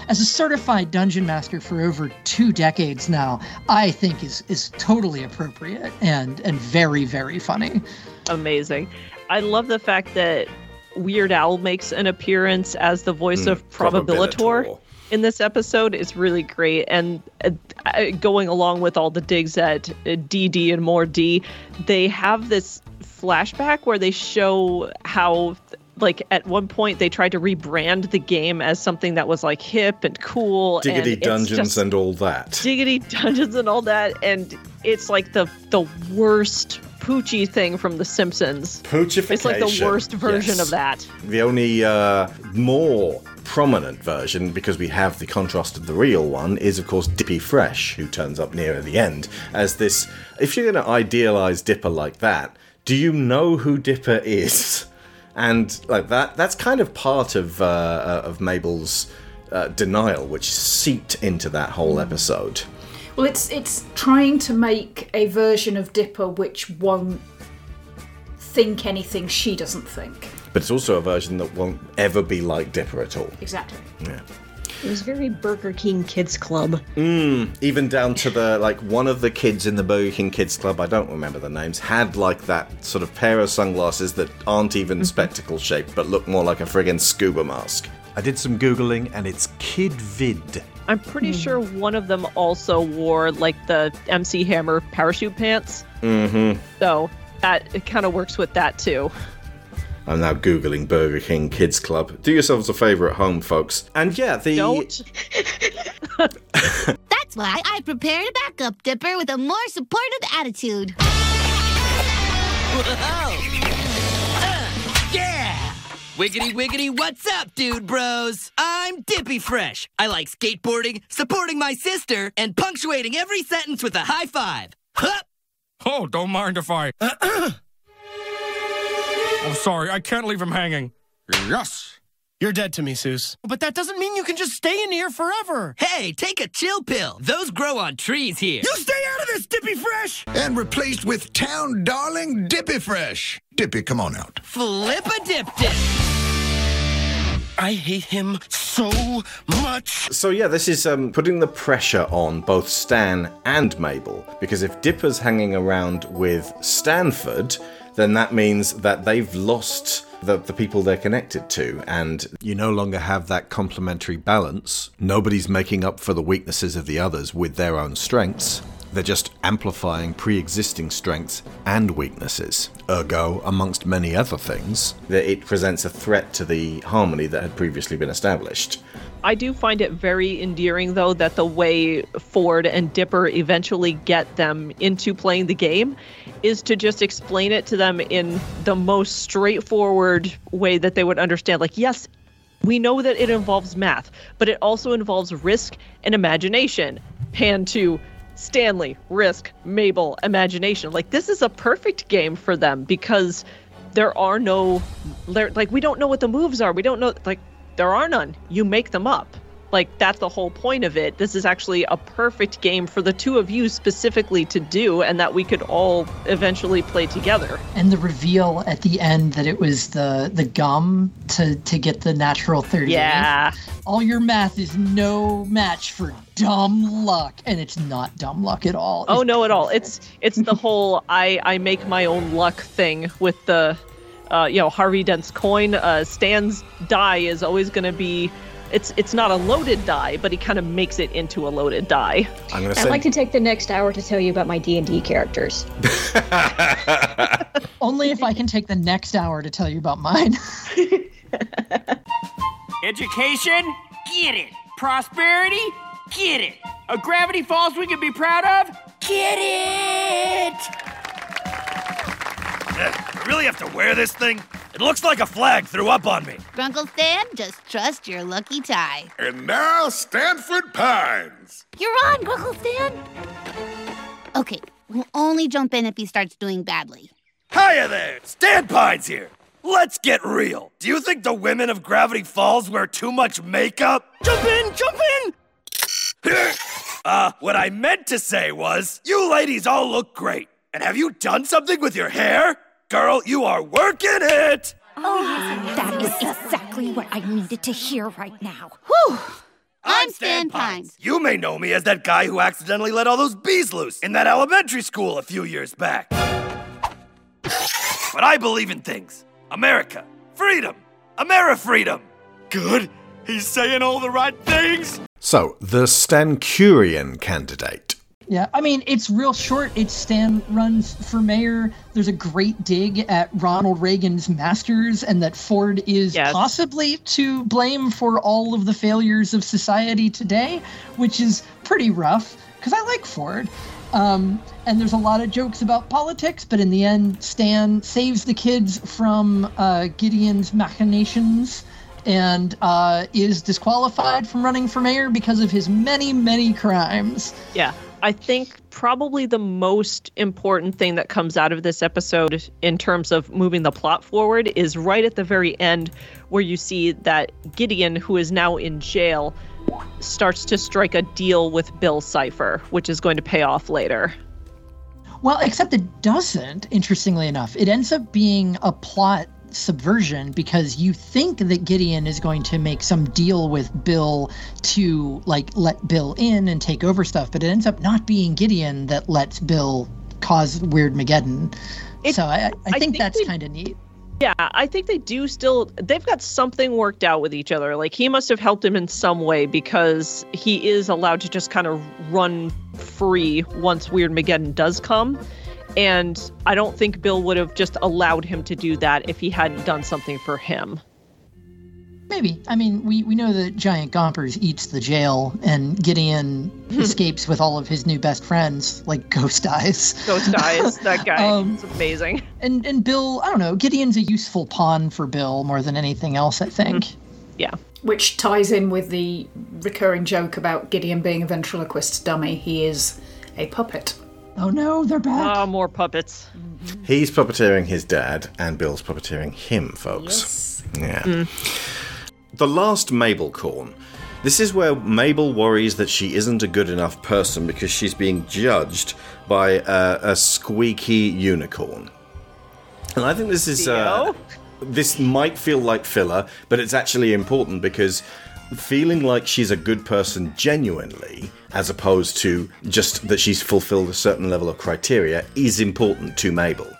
As a certified dungeon master for over two decades now, I think is is totally appropriate and and very very funny. Amazing. I love the fact that Weird Al makes an appearance as the voice Mm, of Probabilitor Probabilitor. in this episode is really great. And uh, uh, going along with all the digs at uh, DD and more D, they have this flashback where they show how like at one point they tried to rebrand the game as something that was like hip and cool. Diggity and dungeons and all that. diggity dungeons and all that, and it's like the the worst Poochie thing from The Simpsons. Poochification. It's like the worst version yes. of that. The only uh, more prominent version, because we have the contrast of the real one, is of course Dippy Fresh, who turns up near the end as this. If you're going to idealize Dipper like that, do you know who Dipper is? And like that, that's kind of part of uh, uh, of Mabel's uh, denial, which seeped into that whole episode. Well, it's it's trying to make a version of Dipper which won't think anything she doesn't think. But it's also a version that won't ever be like Dipper at all. Exactly. Yeah. It was very Burger King Kids Club. Mm, even down to the like one of the kids in the Burger King Kids Club, I don't remember the names, had like that sort of pair of sunglasses that aren't even spectacle shaped but look more like a friggin' scuba mask. I did some googling and it's Kid Vid. I'm pretty sure one of them also wore like the MC Hammer parachute pants. Mm-hmm. So that it kind of works with that too. I'm now googling Burger King Kids Club. Do yourselves a favour at home, folks. And yeah, the Don't. That's why I prepared a backup dipper with a more supportive attitude. Yeah! Wiggity wiggity, what's up, dude bros? I'm Dippy Fresh. I like skateboarding, supporting my sister, and punctuating every sentence with a high five. Hup! Oh, don't mind if I. oh, sorry, I can't leave him hanging. Yes. You're dead to me, Soos. But that doesn't mean you can just stay in here forever. Hey, take a chill pill. Those grow on trees here. You stay out of this, Dippy Fresh! And replaced with town darling Dippy Fresh. Dippy, come on out. Flip a dip dip. I hate him so much. So yeah, this is um, putting the pressure on both Stan and Mabel because if Dipper's hanging around with Stanford, then that means that they've lost the, the people they're connected to, and You no longer have that complementary balance. Nobody's making up for the weaknesses of the others with their own strengths. They're just amplifying pre existing strengths and weaknesses. Ergo, amongst many other things, that it presents a threat to the harmony that had previously been established. I do find it very endearing, though, that the way Ford and Dipper eventually get them into playing the game is to just explain it to them in the most straightforward way that they would understand. Like, yes, we know that it involves math, but it also involves risk and imagination. Pan to Stanley, risk, Mabel, imagination. Like, this is a perfect game for them because there are no, like, we don't know what the moves are. We don't know, like, there are none. You make them up. Like that's the whole point of it. This is actually a perfect game for the two of you specifically to do and that we could all eventually play together. And the reveal at the end that it was the the gum to to get the natural 38. Yeah. All your math is no match for dumb luck, and it's not dumb luck at all. Oh no at all. It's it's the whole I I make my own luck thing with the uh, you know Harvey Dent's coin. Uh, Stan's die is always going to be. It's it's not a loaded die, but he kind of makes it into a loaded die. I'm gonna I'd like to take the next hour to tell you about my D&D characters. Only if I can take the next hour to tell you about mine. Education? Get it. Prosperity? Get it. A Gravity Falls we can be proud of? Get it! I really have to wear this thing? It looks like a flag threw up on me. Grunkle Stan, just trust your lucky tie. And now, Stanford Pines. You're on, Grunkle Stan. Okay, we'll only jump in if he starts doing badly. Hiya there! Stan Pines here! Let's get real. Do you think the women of Gravity Falls wear too much makeup? Jump in! Jump in! uh, what I meant to say was, you ladies all look great. And have you done something with your hair? Girl, you are working it! Oh, that is exactly what I needed to hear right now. Whew! I'm Stan Pines. You may know me as that guy who accidentally let all those bees loose in that elementary school a few years back. But I believe in things. America. Freedom. Amerifreedom. Good. He's saying all the right things. So, the Stanchurian candidate. Yeah, I mean, it's real short. It's Stan runs for mayor. There's a great dig at Ronald Reagan's masters and that Ford is Yes. possibly to blame for all of the failures of society today, which is pretty rough because I like Ford. Um, and there's a lot of jokes about politics, but in the end, Stan saves the kids from uh, Gideon's machinations and uh, is disqualified from running for mayor because of his many, many crimes. Yeah. I think probably the most important thing that comes out of this episode in terms of moving the plot forward is right at the very end where you see that Gideon, who is now in jail, starts to strike a deal with Bill Cipher, which is going to pay off later. Well, except it doesn't, interestingly enough. It ends up being a plot subversion because you think that Gideon is going to make some deal with Bill to like let Bill in and take over stuff, but it ends up not being Gideon that lets Bill cause Weirdmageddon. so I, I, I think, think that's kind of neat. Yeah, I think they do still they've got something worked out with each other. Like he must have helped him in some way because he is allowed to just kind of run free once Weirdmageddon does come. And I don't think Bill would have just allowed him to do that if he hadn't done something for him. Maybe. I mean, we, we know that Giant Gompers eats the jail, and Gideon escapes with all of his new best friends, like Ghost Eyes. Ghost Eyes, that guy. Um, it's amazing. And and Bill, I don't know, Gideon's a useful pawn for Bill more than anything else, I think. Yeah. Which ties in with the recurring joke about Gideon being a ventriloquist dummy. He is a puppet. Oh no, they're back. Oh, more puppets. He's puppeteering his dad, and Bill's puppeteering him, folks. Yes. Yeah. The last Mabelcorn. This is where Mabel worries that she isn't a good enough person because she's being judged by a, a squeaky unicorn. And I think this is. Uh, this might feel like filler, but it's actually important because feeling like she's a good person genuinely, as opposed to just that she's fulfilled a certain level of criteria, is important to Mabel.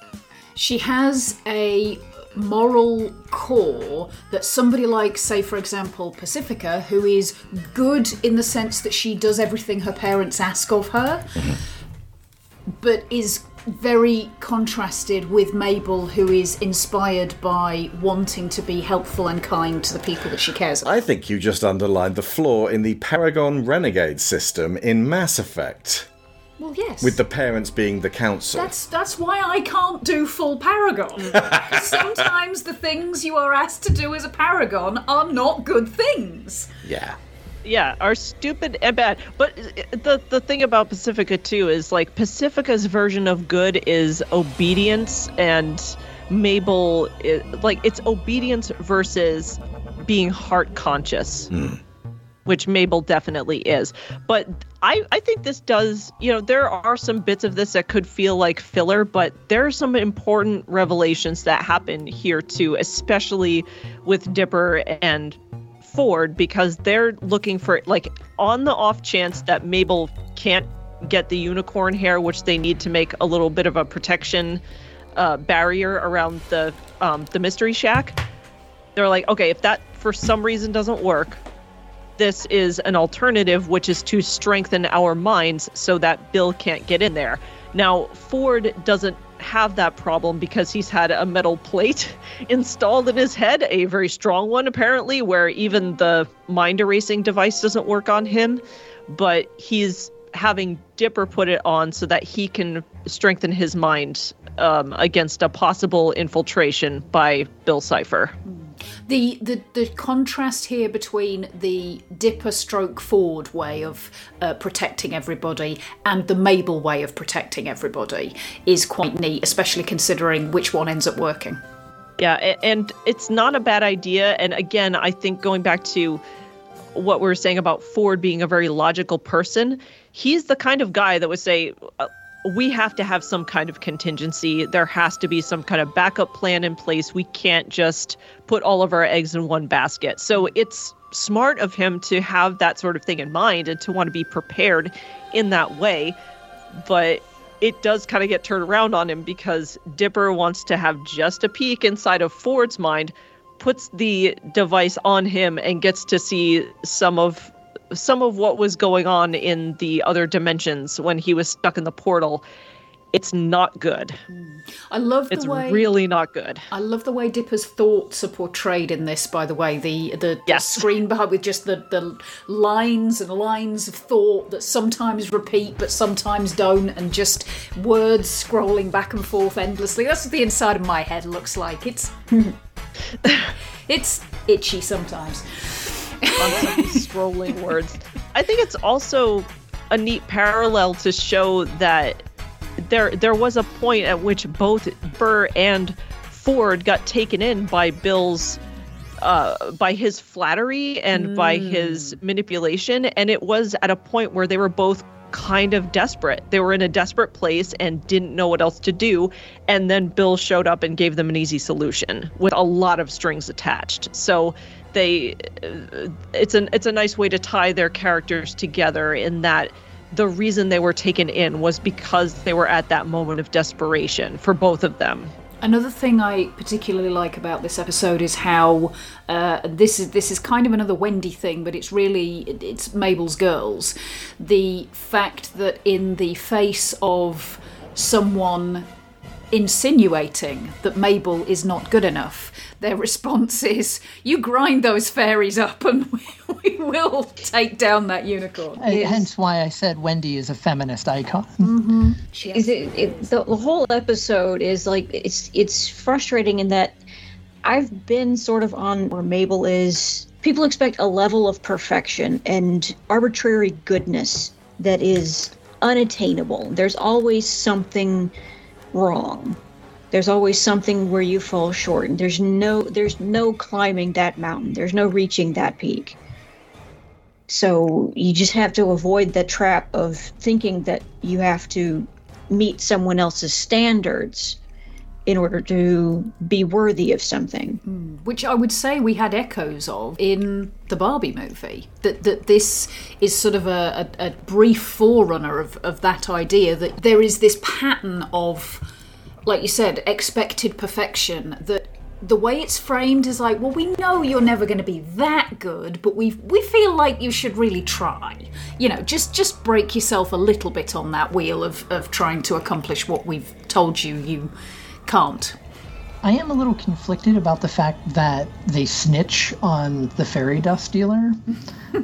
She has a moral core that somebody like, say, for example, Pacifica, who is good in the sense that she does everything her parents ask of her, mm-hmm. but is very contrasted with Mabel, who is inspired by wanting to be helpful and kind to the people that she cares about. I think you just underlined the flaw in the Paragon Renegade system in Mass Effect, Well, yes. with the parents being the council. That's that's why I can't do full Paragon. Sometimes the things you are asked to do as a Paragon are not good things. Yeah. Yeah, are stupid and bad. But uh, the the thing about Pacifica too is like Pacifica's version of good is obedience, and Mabel, i like it's obedience versus being heart conscious, hmm. which Mabel definitely is. But I I think this does you know there are some bits of this that could feel like filler, but there are some important revelations that happen here too, especially with Dipper and Ford because they're looking for like on the off chance that Mabel can't get the unicorn hair, which they need to make a little bit of a protection uh, barrier around the um, the mystery shack. They're like, okay, if that for some reason doesn't work, this is an alternative, which is to strengthen our minds so that Bill can't get in there. Now, Ford doesn't have that problem because he's had a metal plate installed in his head, a very strong one apparently, where even the mind erasing device doesn't work on him. But he's having Dipper put it on so that he can strengthen his mind um, against a possible infiltration by Bill Cipher. The, the the contrast here between the Dipper stroke Ford way of uh, protecting everybody and the Mabel way of protecting everybody is quite neat, especially considering which one ends up working. Yeah, and it's not a bad idea. And again, I think going back to what we were saying about Ford being a very logical person, he's the kind of guy that would say, uh, we have to have some kind of contingency. There has to be some kind of backup plan in place. We can't just put all of our eggs in one basket. So it's smart of him to have that sort of thing in mind and to want to be prepared in that way. But it does kind of get turned around on him because Dipper wants to have just a peek inside of Ford's mind, puts the device on him, and gets to see some of some of what was going on in the other dimensions when he was stuck in the portal, it's not good. I love the It's way really not good. I love the way Dipper's thoughts are portrayed in this. By the way, the the, the screen behind with just the the lines and lines of thought that sometimes repeat but sometimes don't, and just words scrolling back and forth endlessly. That's what the inside of my head looks like. It's it's itchy sometimes. On some scrolling words. I think it's also a neat parallel to show that there there was a point at which both Burr and Ford got taken in by Bill's uh, by his flattery and by his manipulation, and it was at a point where they were both kind of desperate. They were in a desperate place and didn't know what else to do, and then Bill showed up and gave them an easy solution with a lot of strings attached. So they it's an it's a nice way to tie their characters together in that the reason they were taken in was because they were at that moment of desperation for both of them. Another thing I particularly like about this episode is how uh, this is this is kind of another Wendy thing, but it's really it's Mabel's girls. The fact that in the face of someone insinuating that Mabel is not good enough, their response is, "You grind those fairies up, and we, we will take down that unicorn." Uh, hence why I said Wendy is a feminist icon. Mm-hmm. Is it, it the, the whole episode is like it's it's frustrating in that I've been sort of on where Mabel is. People expect a level of perfection and arbitrary goodness that is unattainable. There's always something wrong. There's always something where you fall short. And there's no there's no climbing that mountain. There's no reaching that peak. So you just have to avoid the trap of thinking that you have to meet someone else's standards in order to be worthy of something. Hmm. which I would say we had echoes of in the Barbie movie. That that this is sort of a, a, a brief forerunner of, of that idea that there is this pattern of, like you said, expected perfection that the way it's framed is like, well, we know you're never going to be that good, but we we feel like you should really try. You know, just just break yourself a little bit on that wheel of, of trying to accomplish what we've told you you can't. I am a little conflicted about the fact that they snitch on the fairy dust dealer.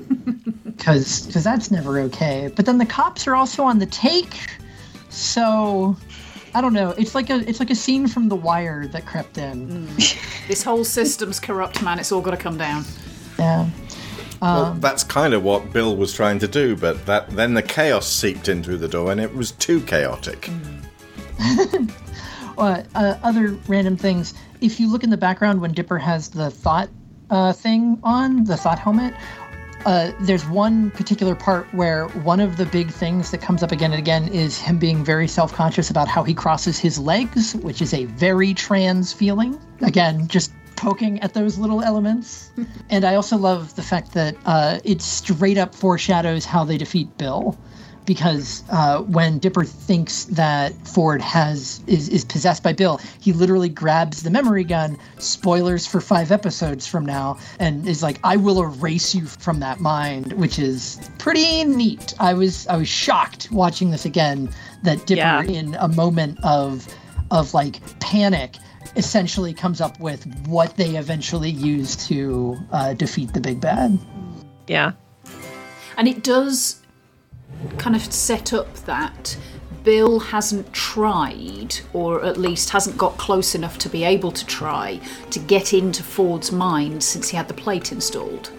Because that's never okay. But then the cops are also on the take. So I don't know. It's like a it's like a scene from The Wire that crept in. This whole system's corrupt, man. It's all got to come down. Yeah. well, Um, that's kind of what Bill was trying to do, but that then the chaos seeped in through the door, and it was too chaotic. uh, uh, other random things. If you look in the background when Dipper has the thought uh, thing on, the thought helmet, uh, there's one particular part where one of the big things that comes up again and again is him being very self conscious about how he crosses his legs, which is a very trans feeling. Again, just poking at those little elements. and I also love the fact that uh, it straight up foreshadows how they defeat Bill because uh, when Dipper thinks that Ford has is, is possessed by Bill, he literally grabs the memory gun. Spoilers for five episodes from now, and is like, "I will erase you from that mind," which is pretty neat. I was I was shocked watching this again that Dipper, Yeah. in a moment of of like panic, essentially comes up with what they eventually use to uh, defeat the big bad. Yeah. And it does kind of set up that Bill hasn't tried, or at least hasn't got close enough to be able to try, to get into Ford's mind since he had the plate installed.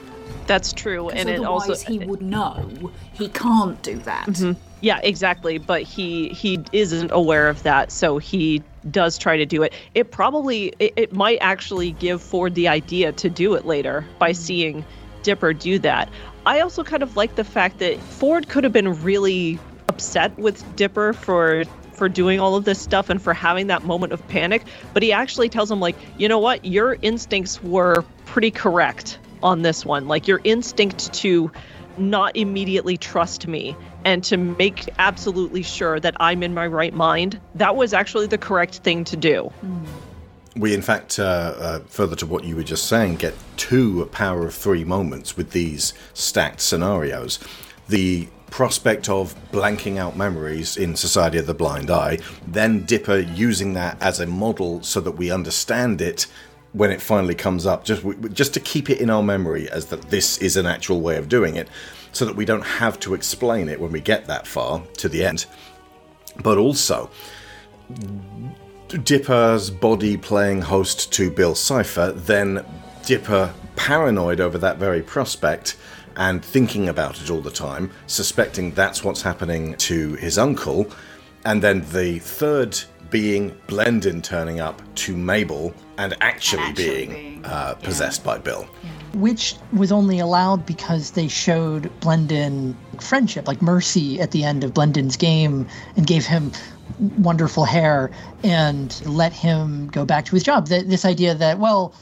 That's true, and it also he would know he can't do that. Mhm. Yeah, exactly. But he he isn't aware of that, so he does try to do it. It probably it, it might actually give Ford the idea to do it later by seeing Dipper do that. I also kind of like the fact that Ford could have been really upset with Dipper for for doing all of this stuff and for having that moment of panic, but he actually tells him like, "You know what? Your instincts were pretty correct on this one. Like your instinct to not immediately trust me and to make absolutely sure that I'm in my right mind, that was actually the correct thing to do. Hmm. We in fact, uh, uh, further to what you were just saying, get two power of three moments with these stacked scenarios. The prospect of blanking out memories in Society of the Blind Eye, then Dipper using that as a model so that we understand it when it finally comes up, just just to keep it in our memory as that this is an actual way of doing it, so that we don't have to explain it when we get that far to the end. But also, Dipper's body playing host to Bill Cipher, then Dipper paranoid over that very prospect and thinking about it all the time, suspecting that's what's happening to his uncle, and then the third being Blendin turning up to Mabel and actually, Actually being, being, uh, possessed by Bill. which was only allowed because they showed Blendin friendship, like Mercy at the end of Blendin's game, and gave him wonderful hair and let him go back to his job. Th- This idea that, well,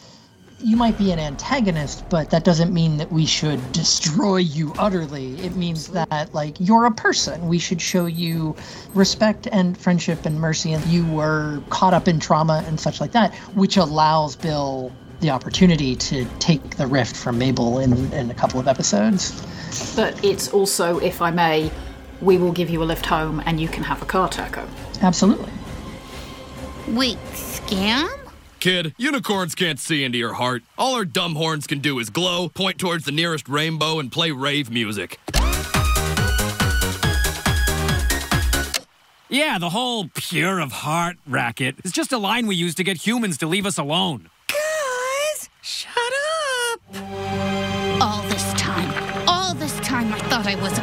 you might be an antagonist, but that doesn't mean that we should destroy you utterly. It means that, like, you're a person. We should show you respect and friendship and mercy, and you were caught up in trauma and such like that, which allows Bill the opportunity to take the rift from Mabel in, in a couple of episodes. But it's also, if I may, we will give you a lift home and you can have a car taco. Absolutely. Wait, scam? Kid, unicorns can't see into your heart. All our dumb horns can do is glow, point towards the nearest rainbow, and play rave music. Yeah, the whole pure of heart racket is just a line we use to get humans to leave us alone. Guys, shut up! All this time, all this time I thought I was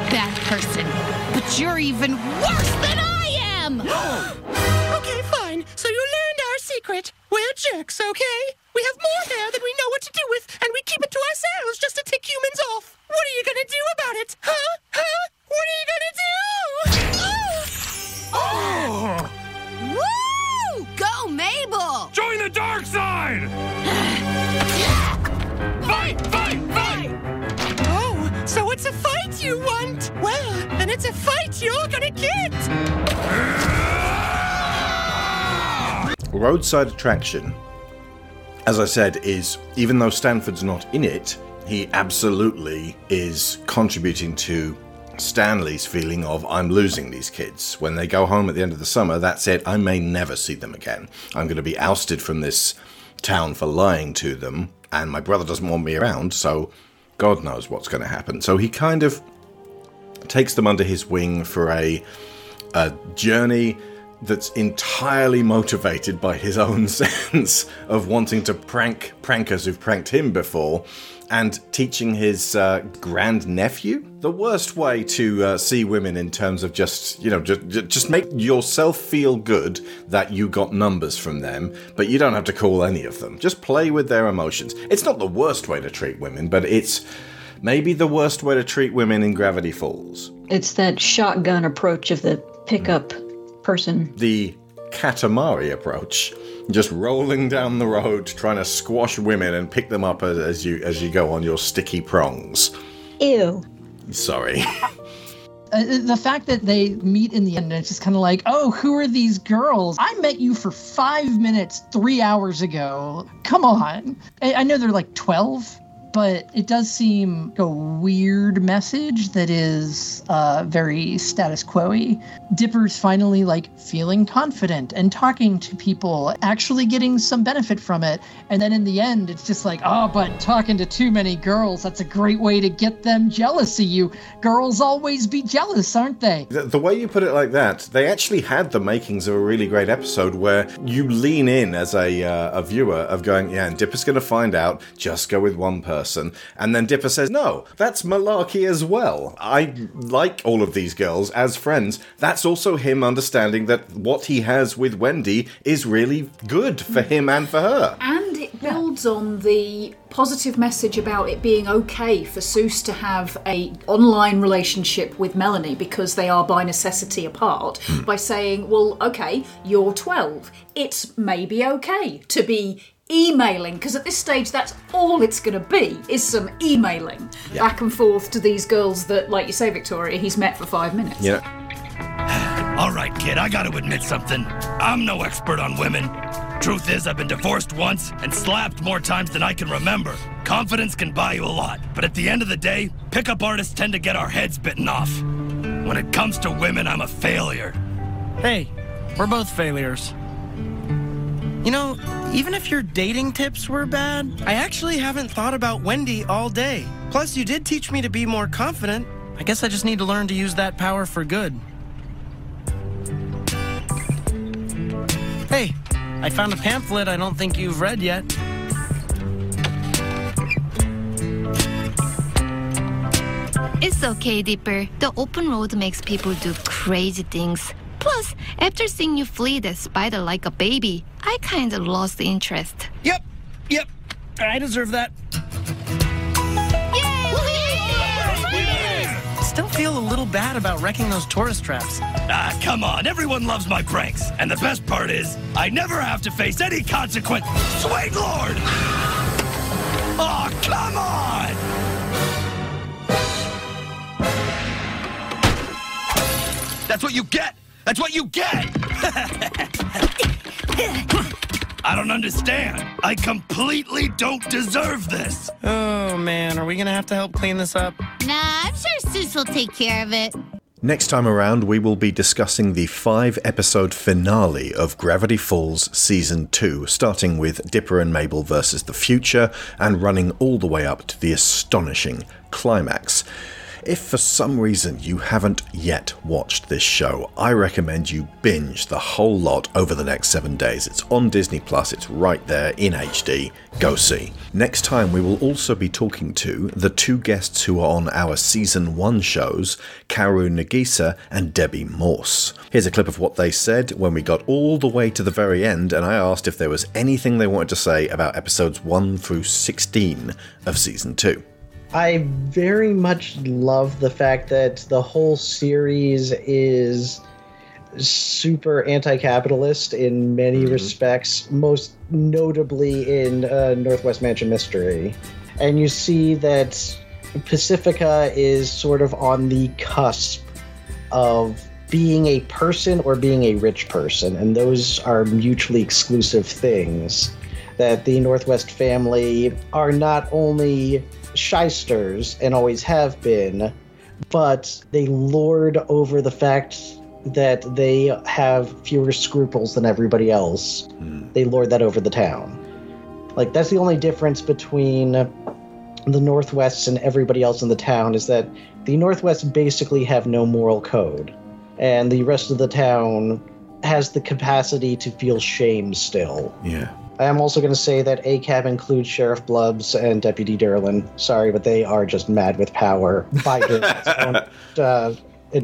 you're even worse than I am! okay, fine. So you learned our secret. We're jerks, okay? We have more hair than we know what to do with, and we keep it to ourselves just to tick humans off. What are you gonna do about it? Huh? Huh? What are you gonna do? Oh! Woo! Go, Mabel! Join the dark side! fight! Fight! Fight! Oh, so it's a fight you want? Well, then it's a fight you're gonna get! Roadside Attraction, as I said, is even though Stanford's not in it, he absolutely is contributing to Stanley's feeling of I'm losing these kids. When they go home at the end of the summer, that's it. I may never see them again. I'm going to be ousted from this town for lying to them, and my brother doesn't want me around, so God knows what's going to happen. So he kind of takes them under his wing for a, a journey that's entirely motivated by his own sense of wanting to prank prankers who've pranked him before and teaching his uh, grand nephew the worst way to uh, see women in terms of just you know just, just make yourself feel good that you got numbers from them but you don't have to call any of them. Just play with their emotions. It's not the worst way to treat women but it's maybe the worst way to treat women in gravity falls It's that shotgun approach of the pickup person. the Katamari approach, just rolling down the road, trying to squash women and pick them up as, as you as you go on your sticky prongs. Ew. Sorry. Uh, the fact that they meet in the end, it's just kind of like, oh, who are these girls? I met you for five minutes three hours ago. Come on. I, I know they're like 12, but it does seem a weird message that is uh, very status quo y. Dipper's finally like feeling confident and talking to people, actually getting some benefit from it. And then in the end, it's just like, oh, but talking to too many girls, that's a great way to get them jealous of you. Girls always be jealous, aren't they? The, the way you put it like that, they actually had the makings of a really great episode where you lean in as a, uh, a viewer of going, yeah, and Dipper's going to find out, just go with one person. And then Dipper says, no, that's malarkey as well. I like all of these girls as friends. That's also him understanding that what he has with Wendy is really good for him and for her. And it builds on the positive message about it being okay for Soos to have a online relationship with Melanie because they are by necessity apart hmm. by saying, well, okay, you're 12. It's maybe okay to be emailing because at this stage that's all it's going to be is some emailing Yeah. back and forth to these girls that like you say victoria he's met for five minutes Yeah. All right, kid, I gotta admit something. I'm no expert on women, Truth is, I've been divorced once and slapped more times than I can remember. Confidence can buy you a lot, but at the end of the day, pickup artists tend to get our heads bitten off. When it comes to women, I'm a failure. Hey, we're both failures. You know, even if your dating tips were bad, I actually haven't thought about Wendy all day. Plus, you did teach me to be more confident. I guess I just need to learn to use that power for good. Hey, I found a pamphlet I don't think you've read yet. It's okay, Dipper. The open road makes people do crazy things. Plus, after seeing you flee the spider like a baby, I kinda lost interest. Yep, yep. I deserve that. Still feel a little bad about wrecking those tourist traps. Ah, come on, everyone loves my pranks. And the best part is, I never have to face any consequence. Sweet Lord! Oh, come on! That's what you get! That's what you get! I don't understand. I completely don't deserve this. Oh man, are we gonna have to help clean this up? Nah, I'm sure Soos will take care of it. Next time around, we will be discussing the five episode finale of Gravity Falls Season 2, starting with Dipper and Mabel versus the future and running all the way up to the astonishing climax. If for some reason you haven't yet watched this show, I recommend you binge the whole lot over the next seven days. It's on Disney Plus, it's right there in HD. Go see. Next time, we will also be talking to the two guests who are on our season one shows, Karu Nagisa and Debbie Morse. Here's a clip of what they said when we got all the way to the very end, and I asked if there was anything they wanted to say about episodes 1 through 16 of season 2. I very much love the fact that the whole series is super anti-capitalist in many respects, most notably in uh, Northwest Mansion Mystery. And you see that Pacifica is sort of on the cusp of being a person or being a rich person, and those are mutually exclusive things. That the Northwest family are not only shysters and always have been, but they lord over the fact that they have fewer scruples than everybody else. Hmm. They lord that over the town. Like that's the only difference between the Northwest and everybody else in the town is that the Northwest basically have no moral code, and the rest of the town has the capacity to feel shame still. Yeah. I am also going to say that ACAB includes Sheriff Blubbs and Deputy Durland. Sorry, but they are just mad with power by Durland's own, uh,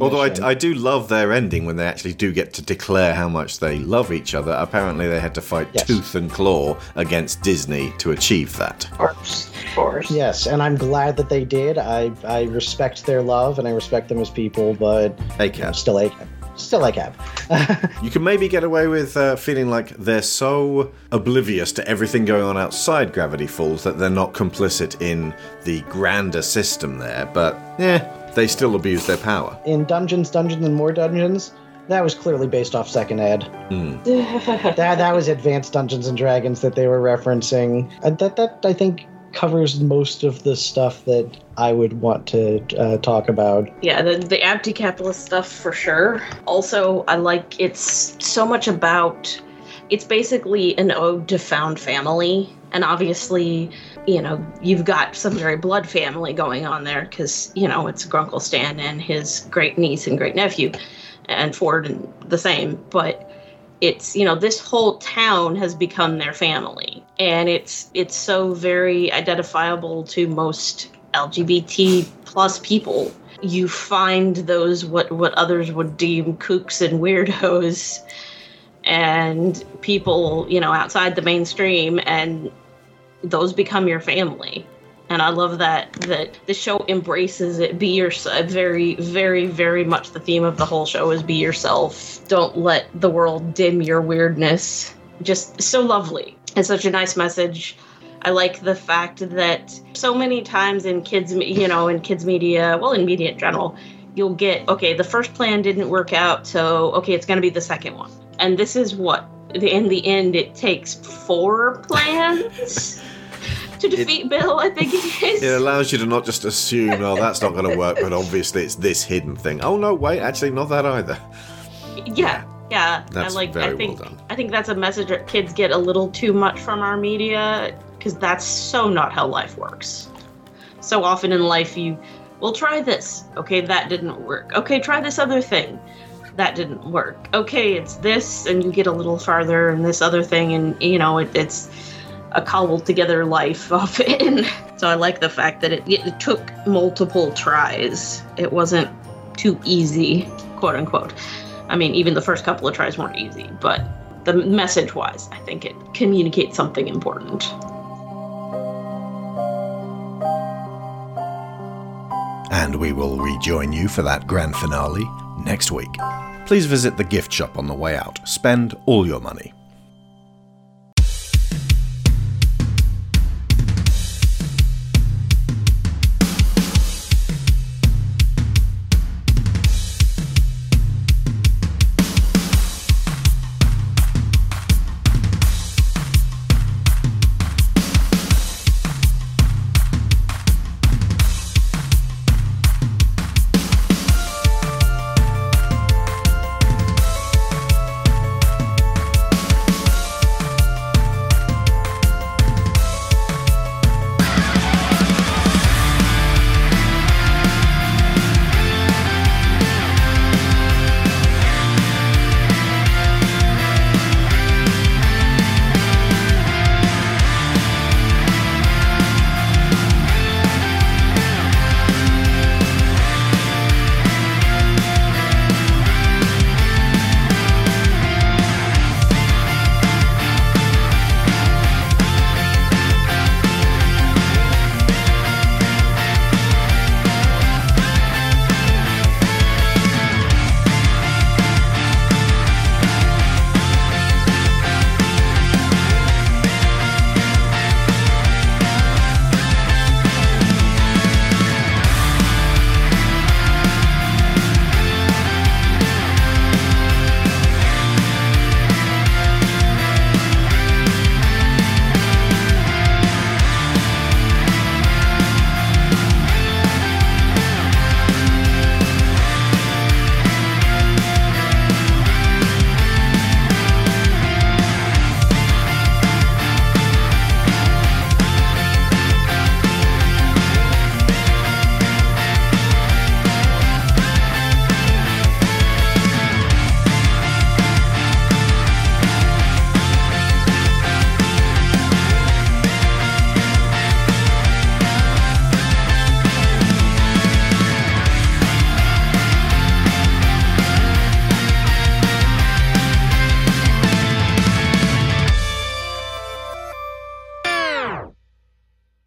Although. I, I do love their ending when they actually do get to declare how much they love each other. Apparently, they had to fight tooth and claw against Disney to achieve that. course, of course. Yes, and I'm glad that they did. I I respect their love and I respect them as people, but ACAB. still ACAB. Still ACAB. You can maybe get away with uh, feeling like they're so oblivious to everything going on outside Gravity Falls that they're not complicit in the grander system there, but yeah, they still abuse their power. In Dungeons, Dungeons, and More Dungeons, that was clearly based off Second Ed. Hmm. that that was Advanced Dungeons and Dragons that they were referencing. And that that I think covers most of the stuff that I would want to uh, talk about. Yeah, the, the anti-capitalist stuff for sure. Also, I like it's so much about. It's basically an ode to found family, and obviously, you know, you've got some very blood family going on there because you know it's Grunkle Stan and his great niece and great nephew, and Ford and the same. But it's you know this whole town has become their family, and it's it's so very identifiable to most LGBT plus people. You find those what what others would deem kooks and weirdos, and people you know outside the mainstream, and those become your family. And I love that that the show embraces it. Be yourself. Very, very, very much the theme of the whole show is be yourself. Don't let the world dim your weirdness. Just so lovely. It's such a nice message. I like the fact that so many times in kids, you know, in kids media, well, in media in general, you'll get okay, the first plan didn't work out, so okay, it's going to be the second one. And this is what in the end, it takes four plans to defeat Bill. I think it is. It allows you to not just assume, oh, that's not going to work, but obviously it's this hidden thing. Oh no, wait, actually not that either. Yeah, yeah. That's I like. very I think. well done. I think that's a message that kids get a little too much from our media because that's so not how life works. So often in life, you well try this. Okay, that didn't work. Okay, try this other thing. That didn't work. Okay, it's this, and you get a little farther, and this other thing, and you know it, it's a cobbled together life of it. So I like the fact that it, it took multiple tries. It wasn't too easy, quote unquote. I mean, even the first couple of tries weren't easy, but the message wise, I think it communicates something important. And we will rejoin you for that grand finale next week. Please visit the gift shop on the way out. Spend all your money.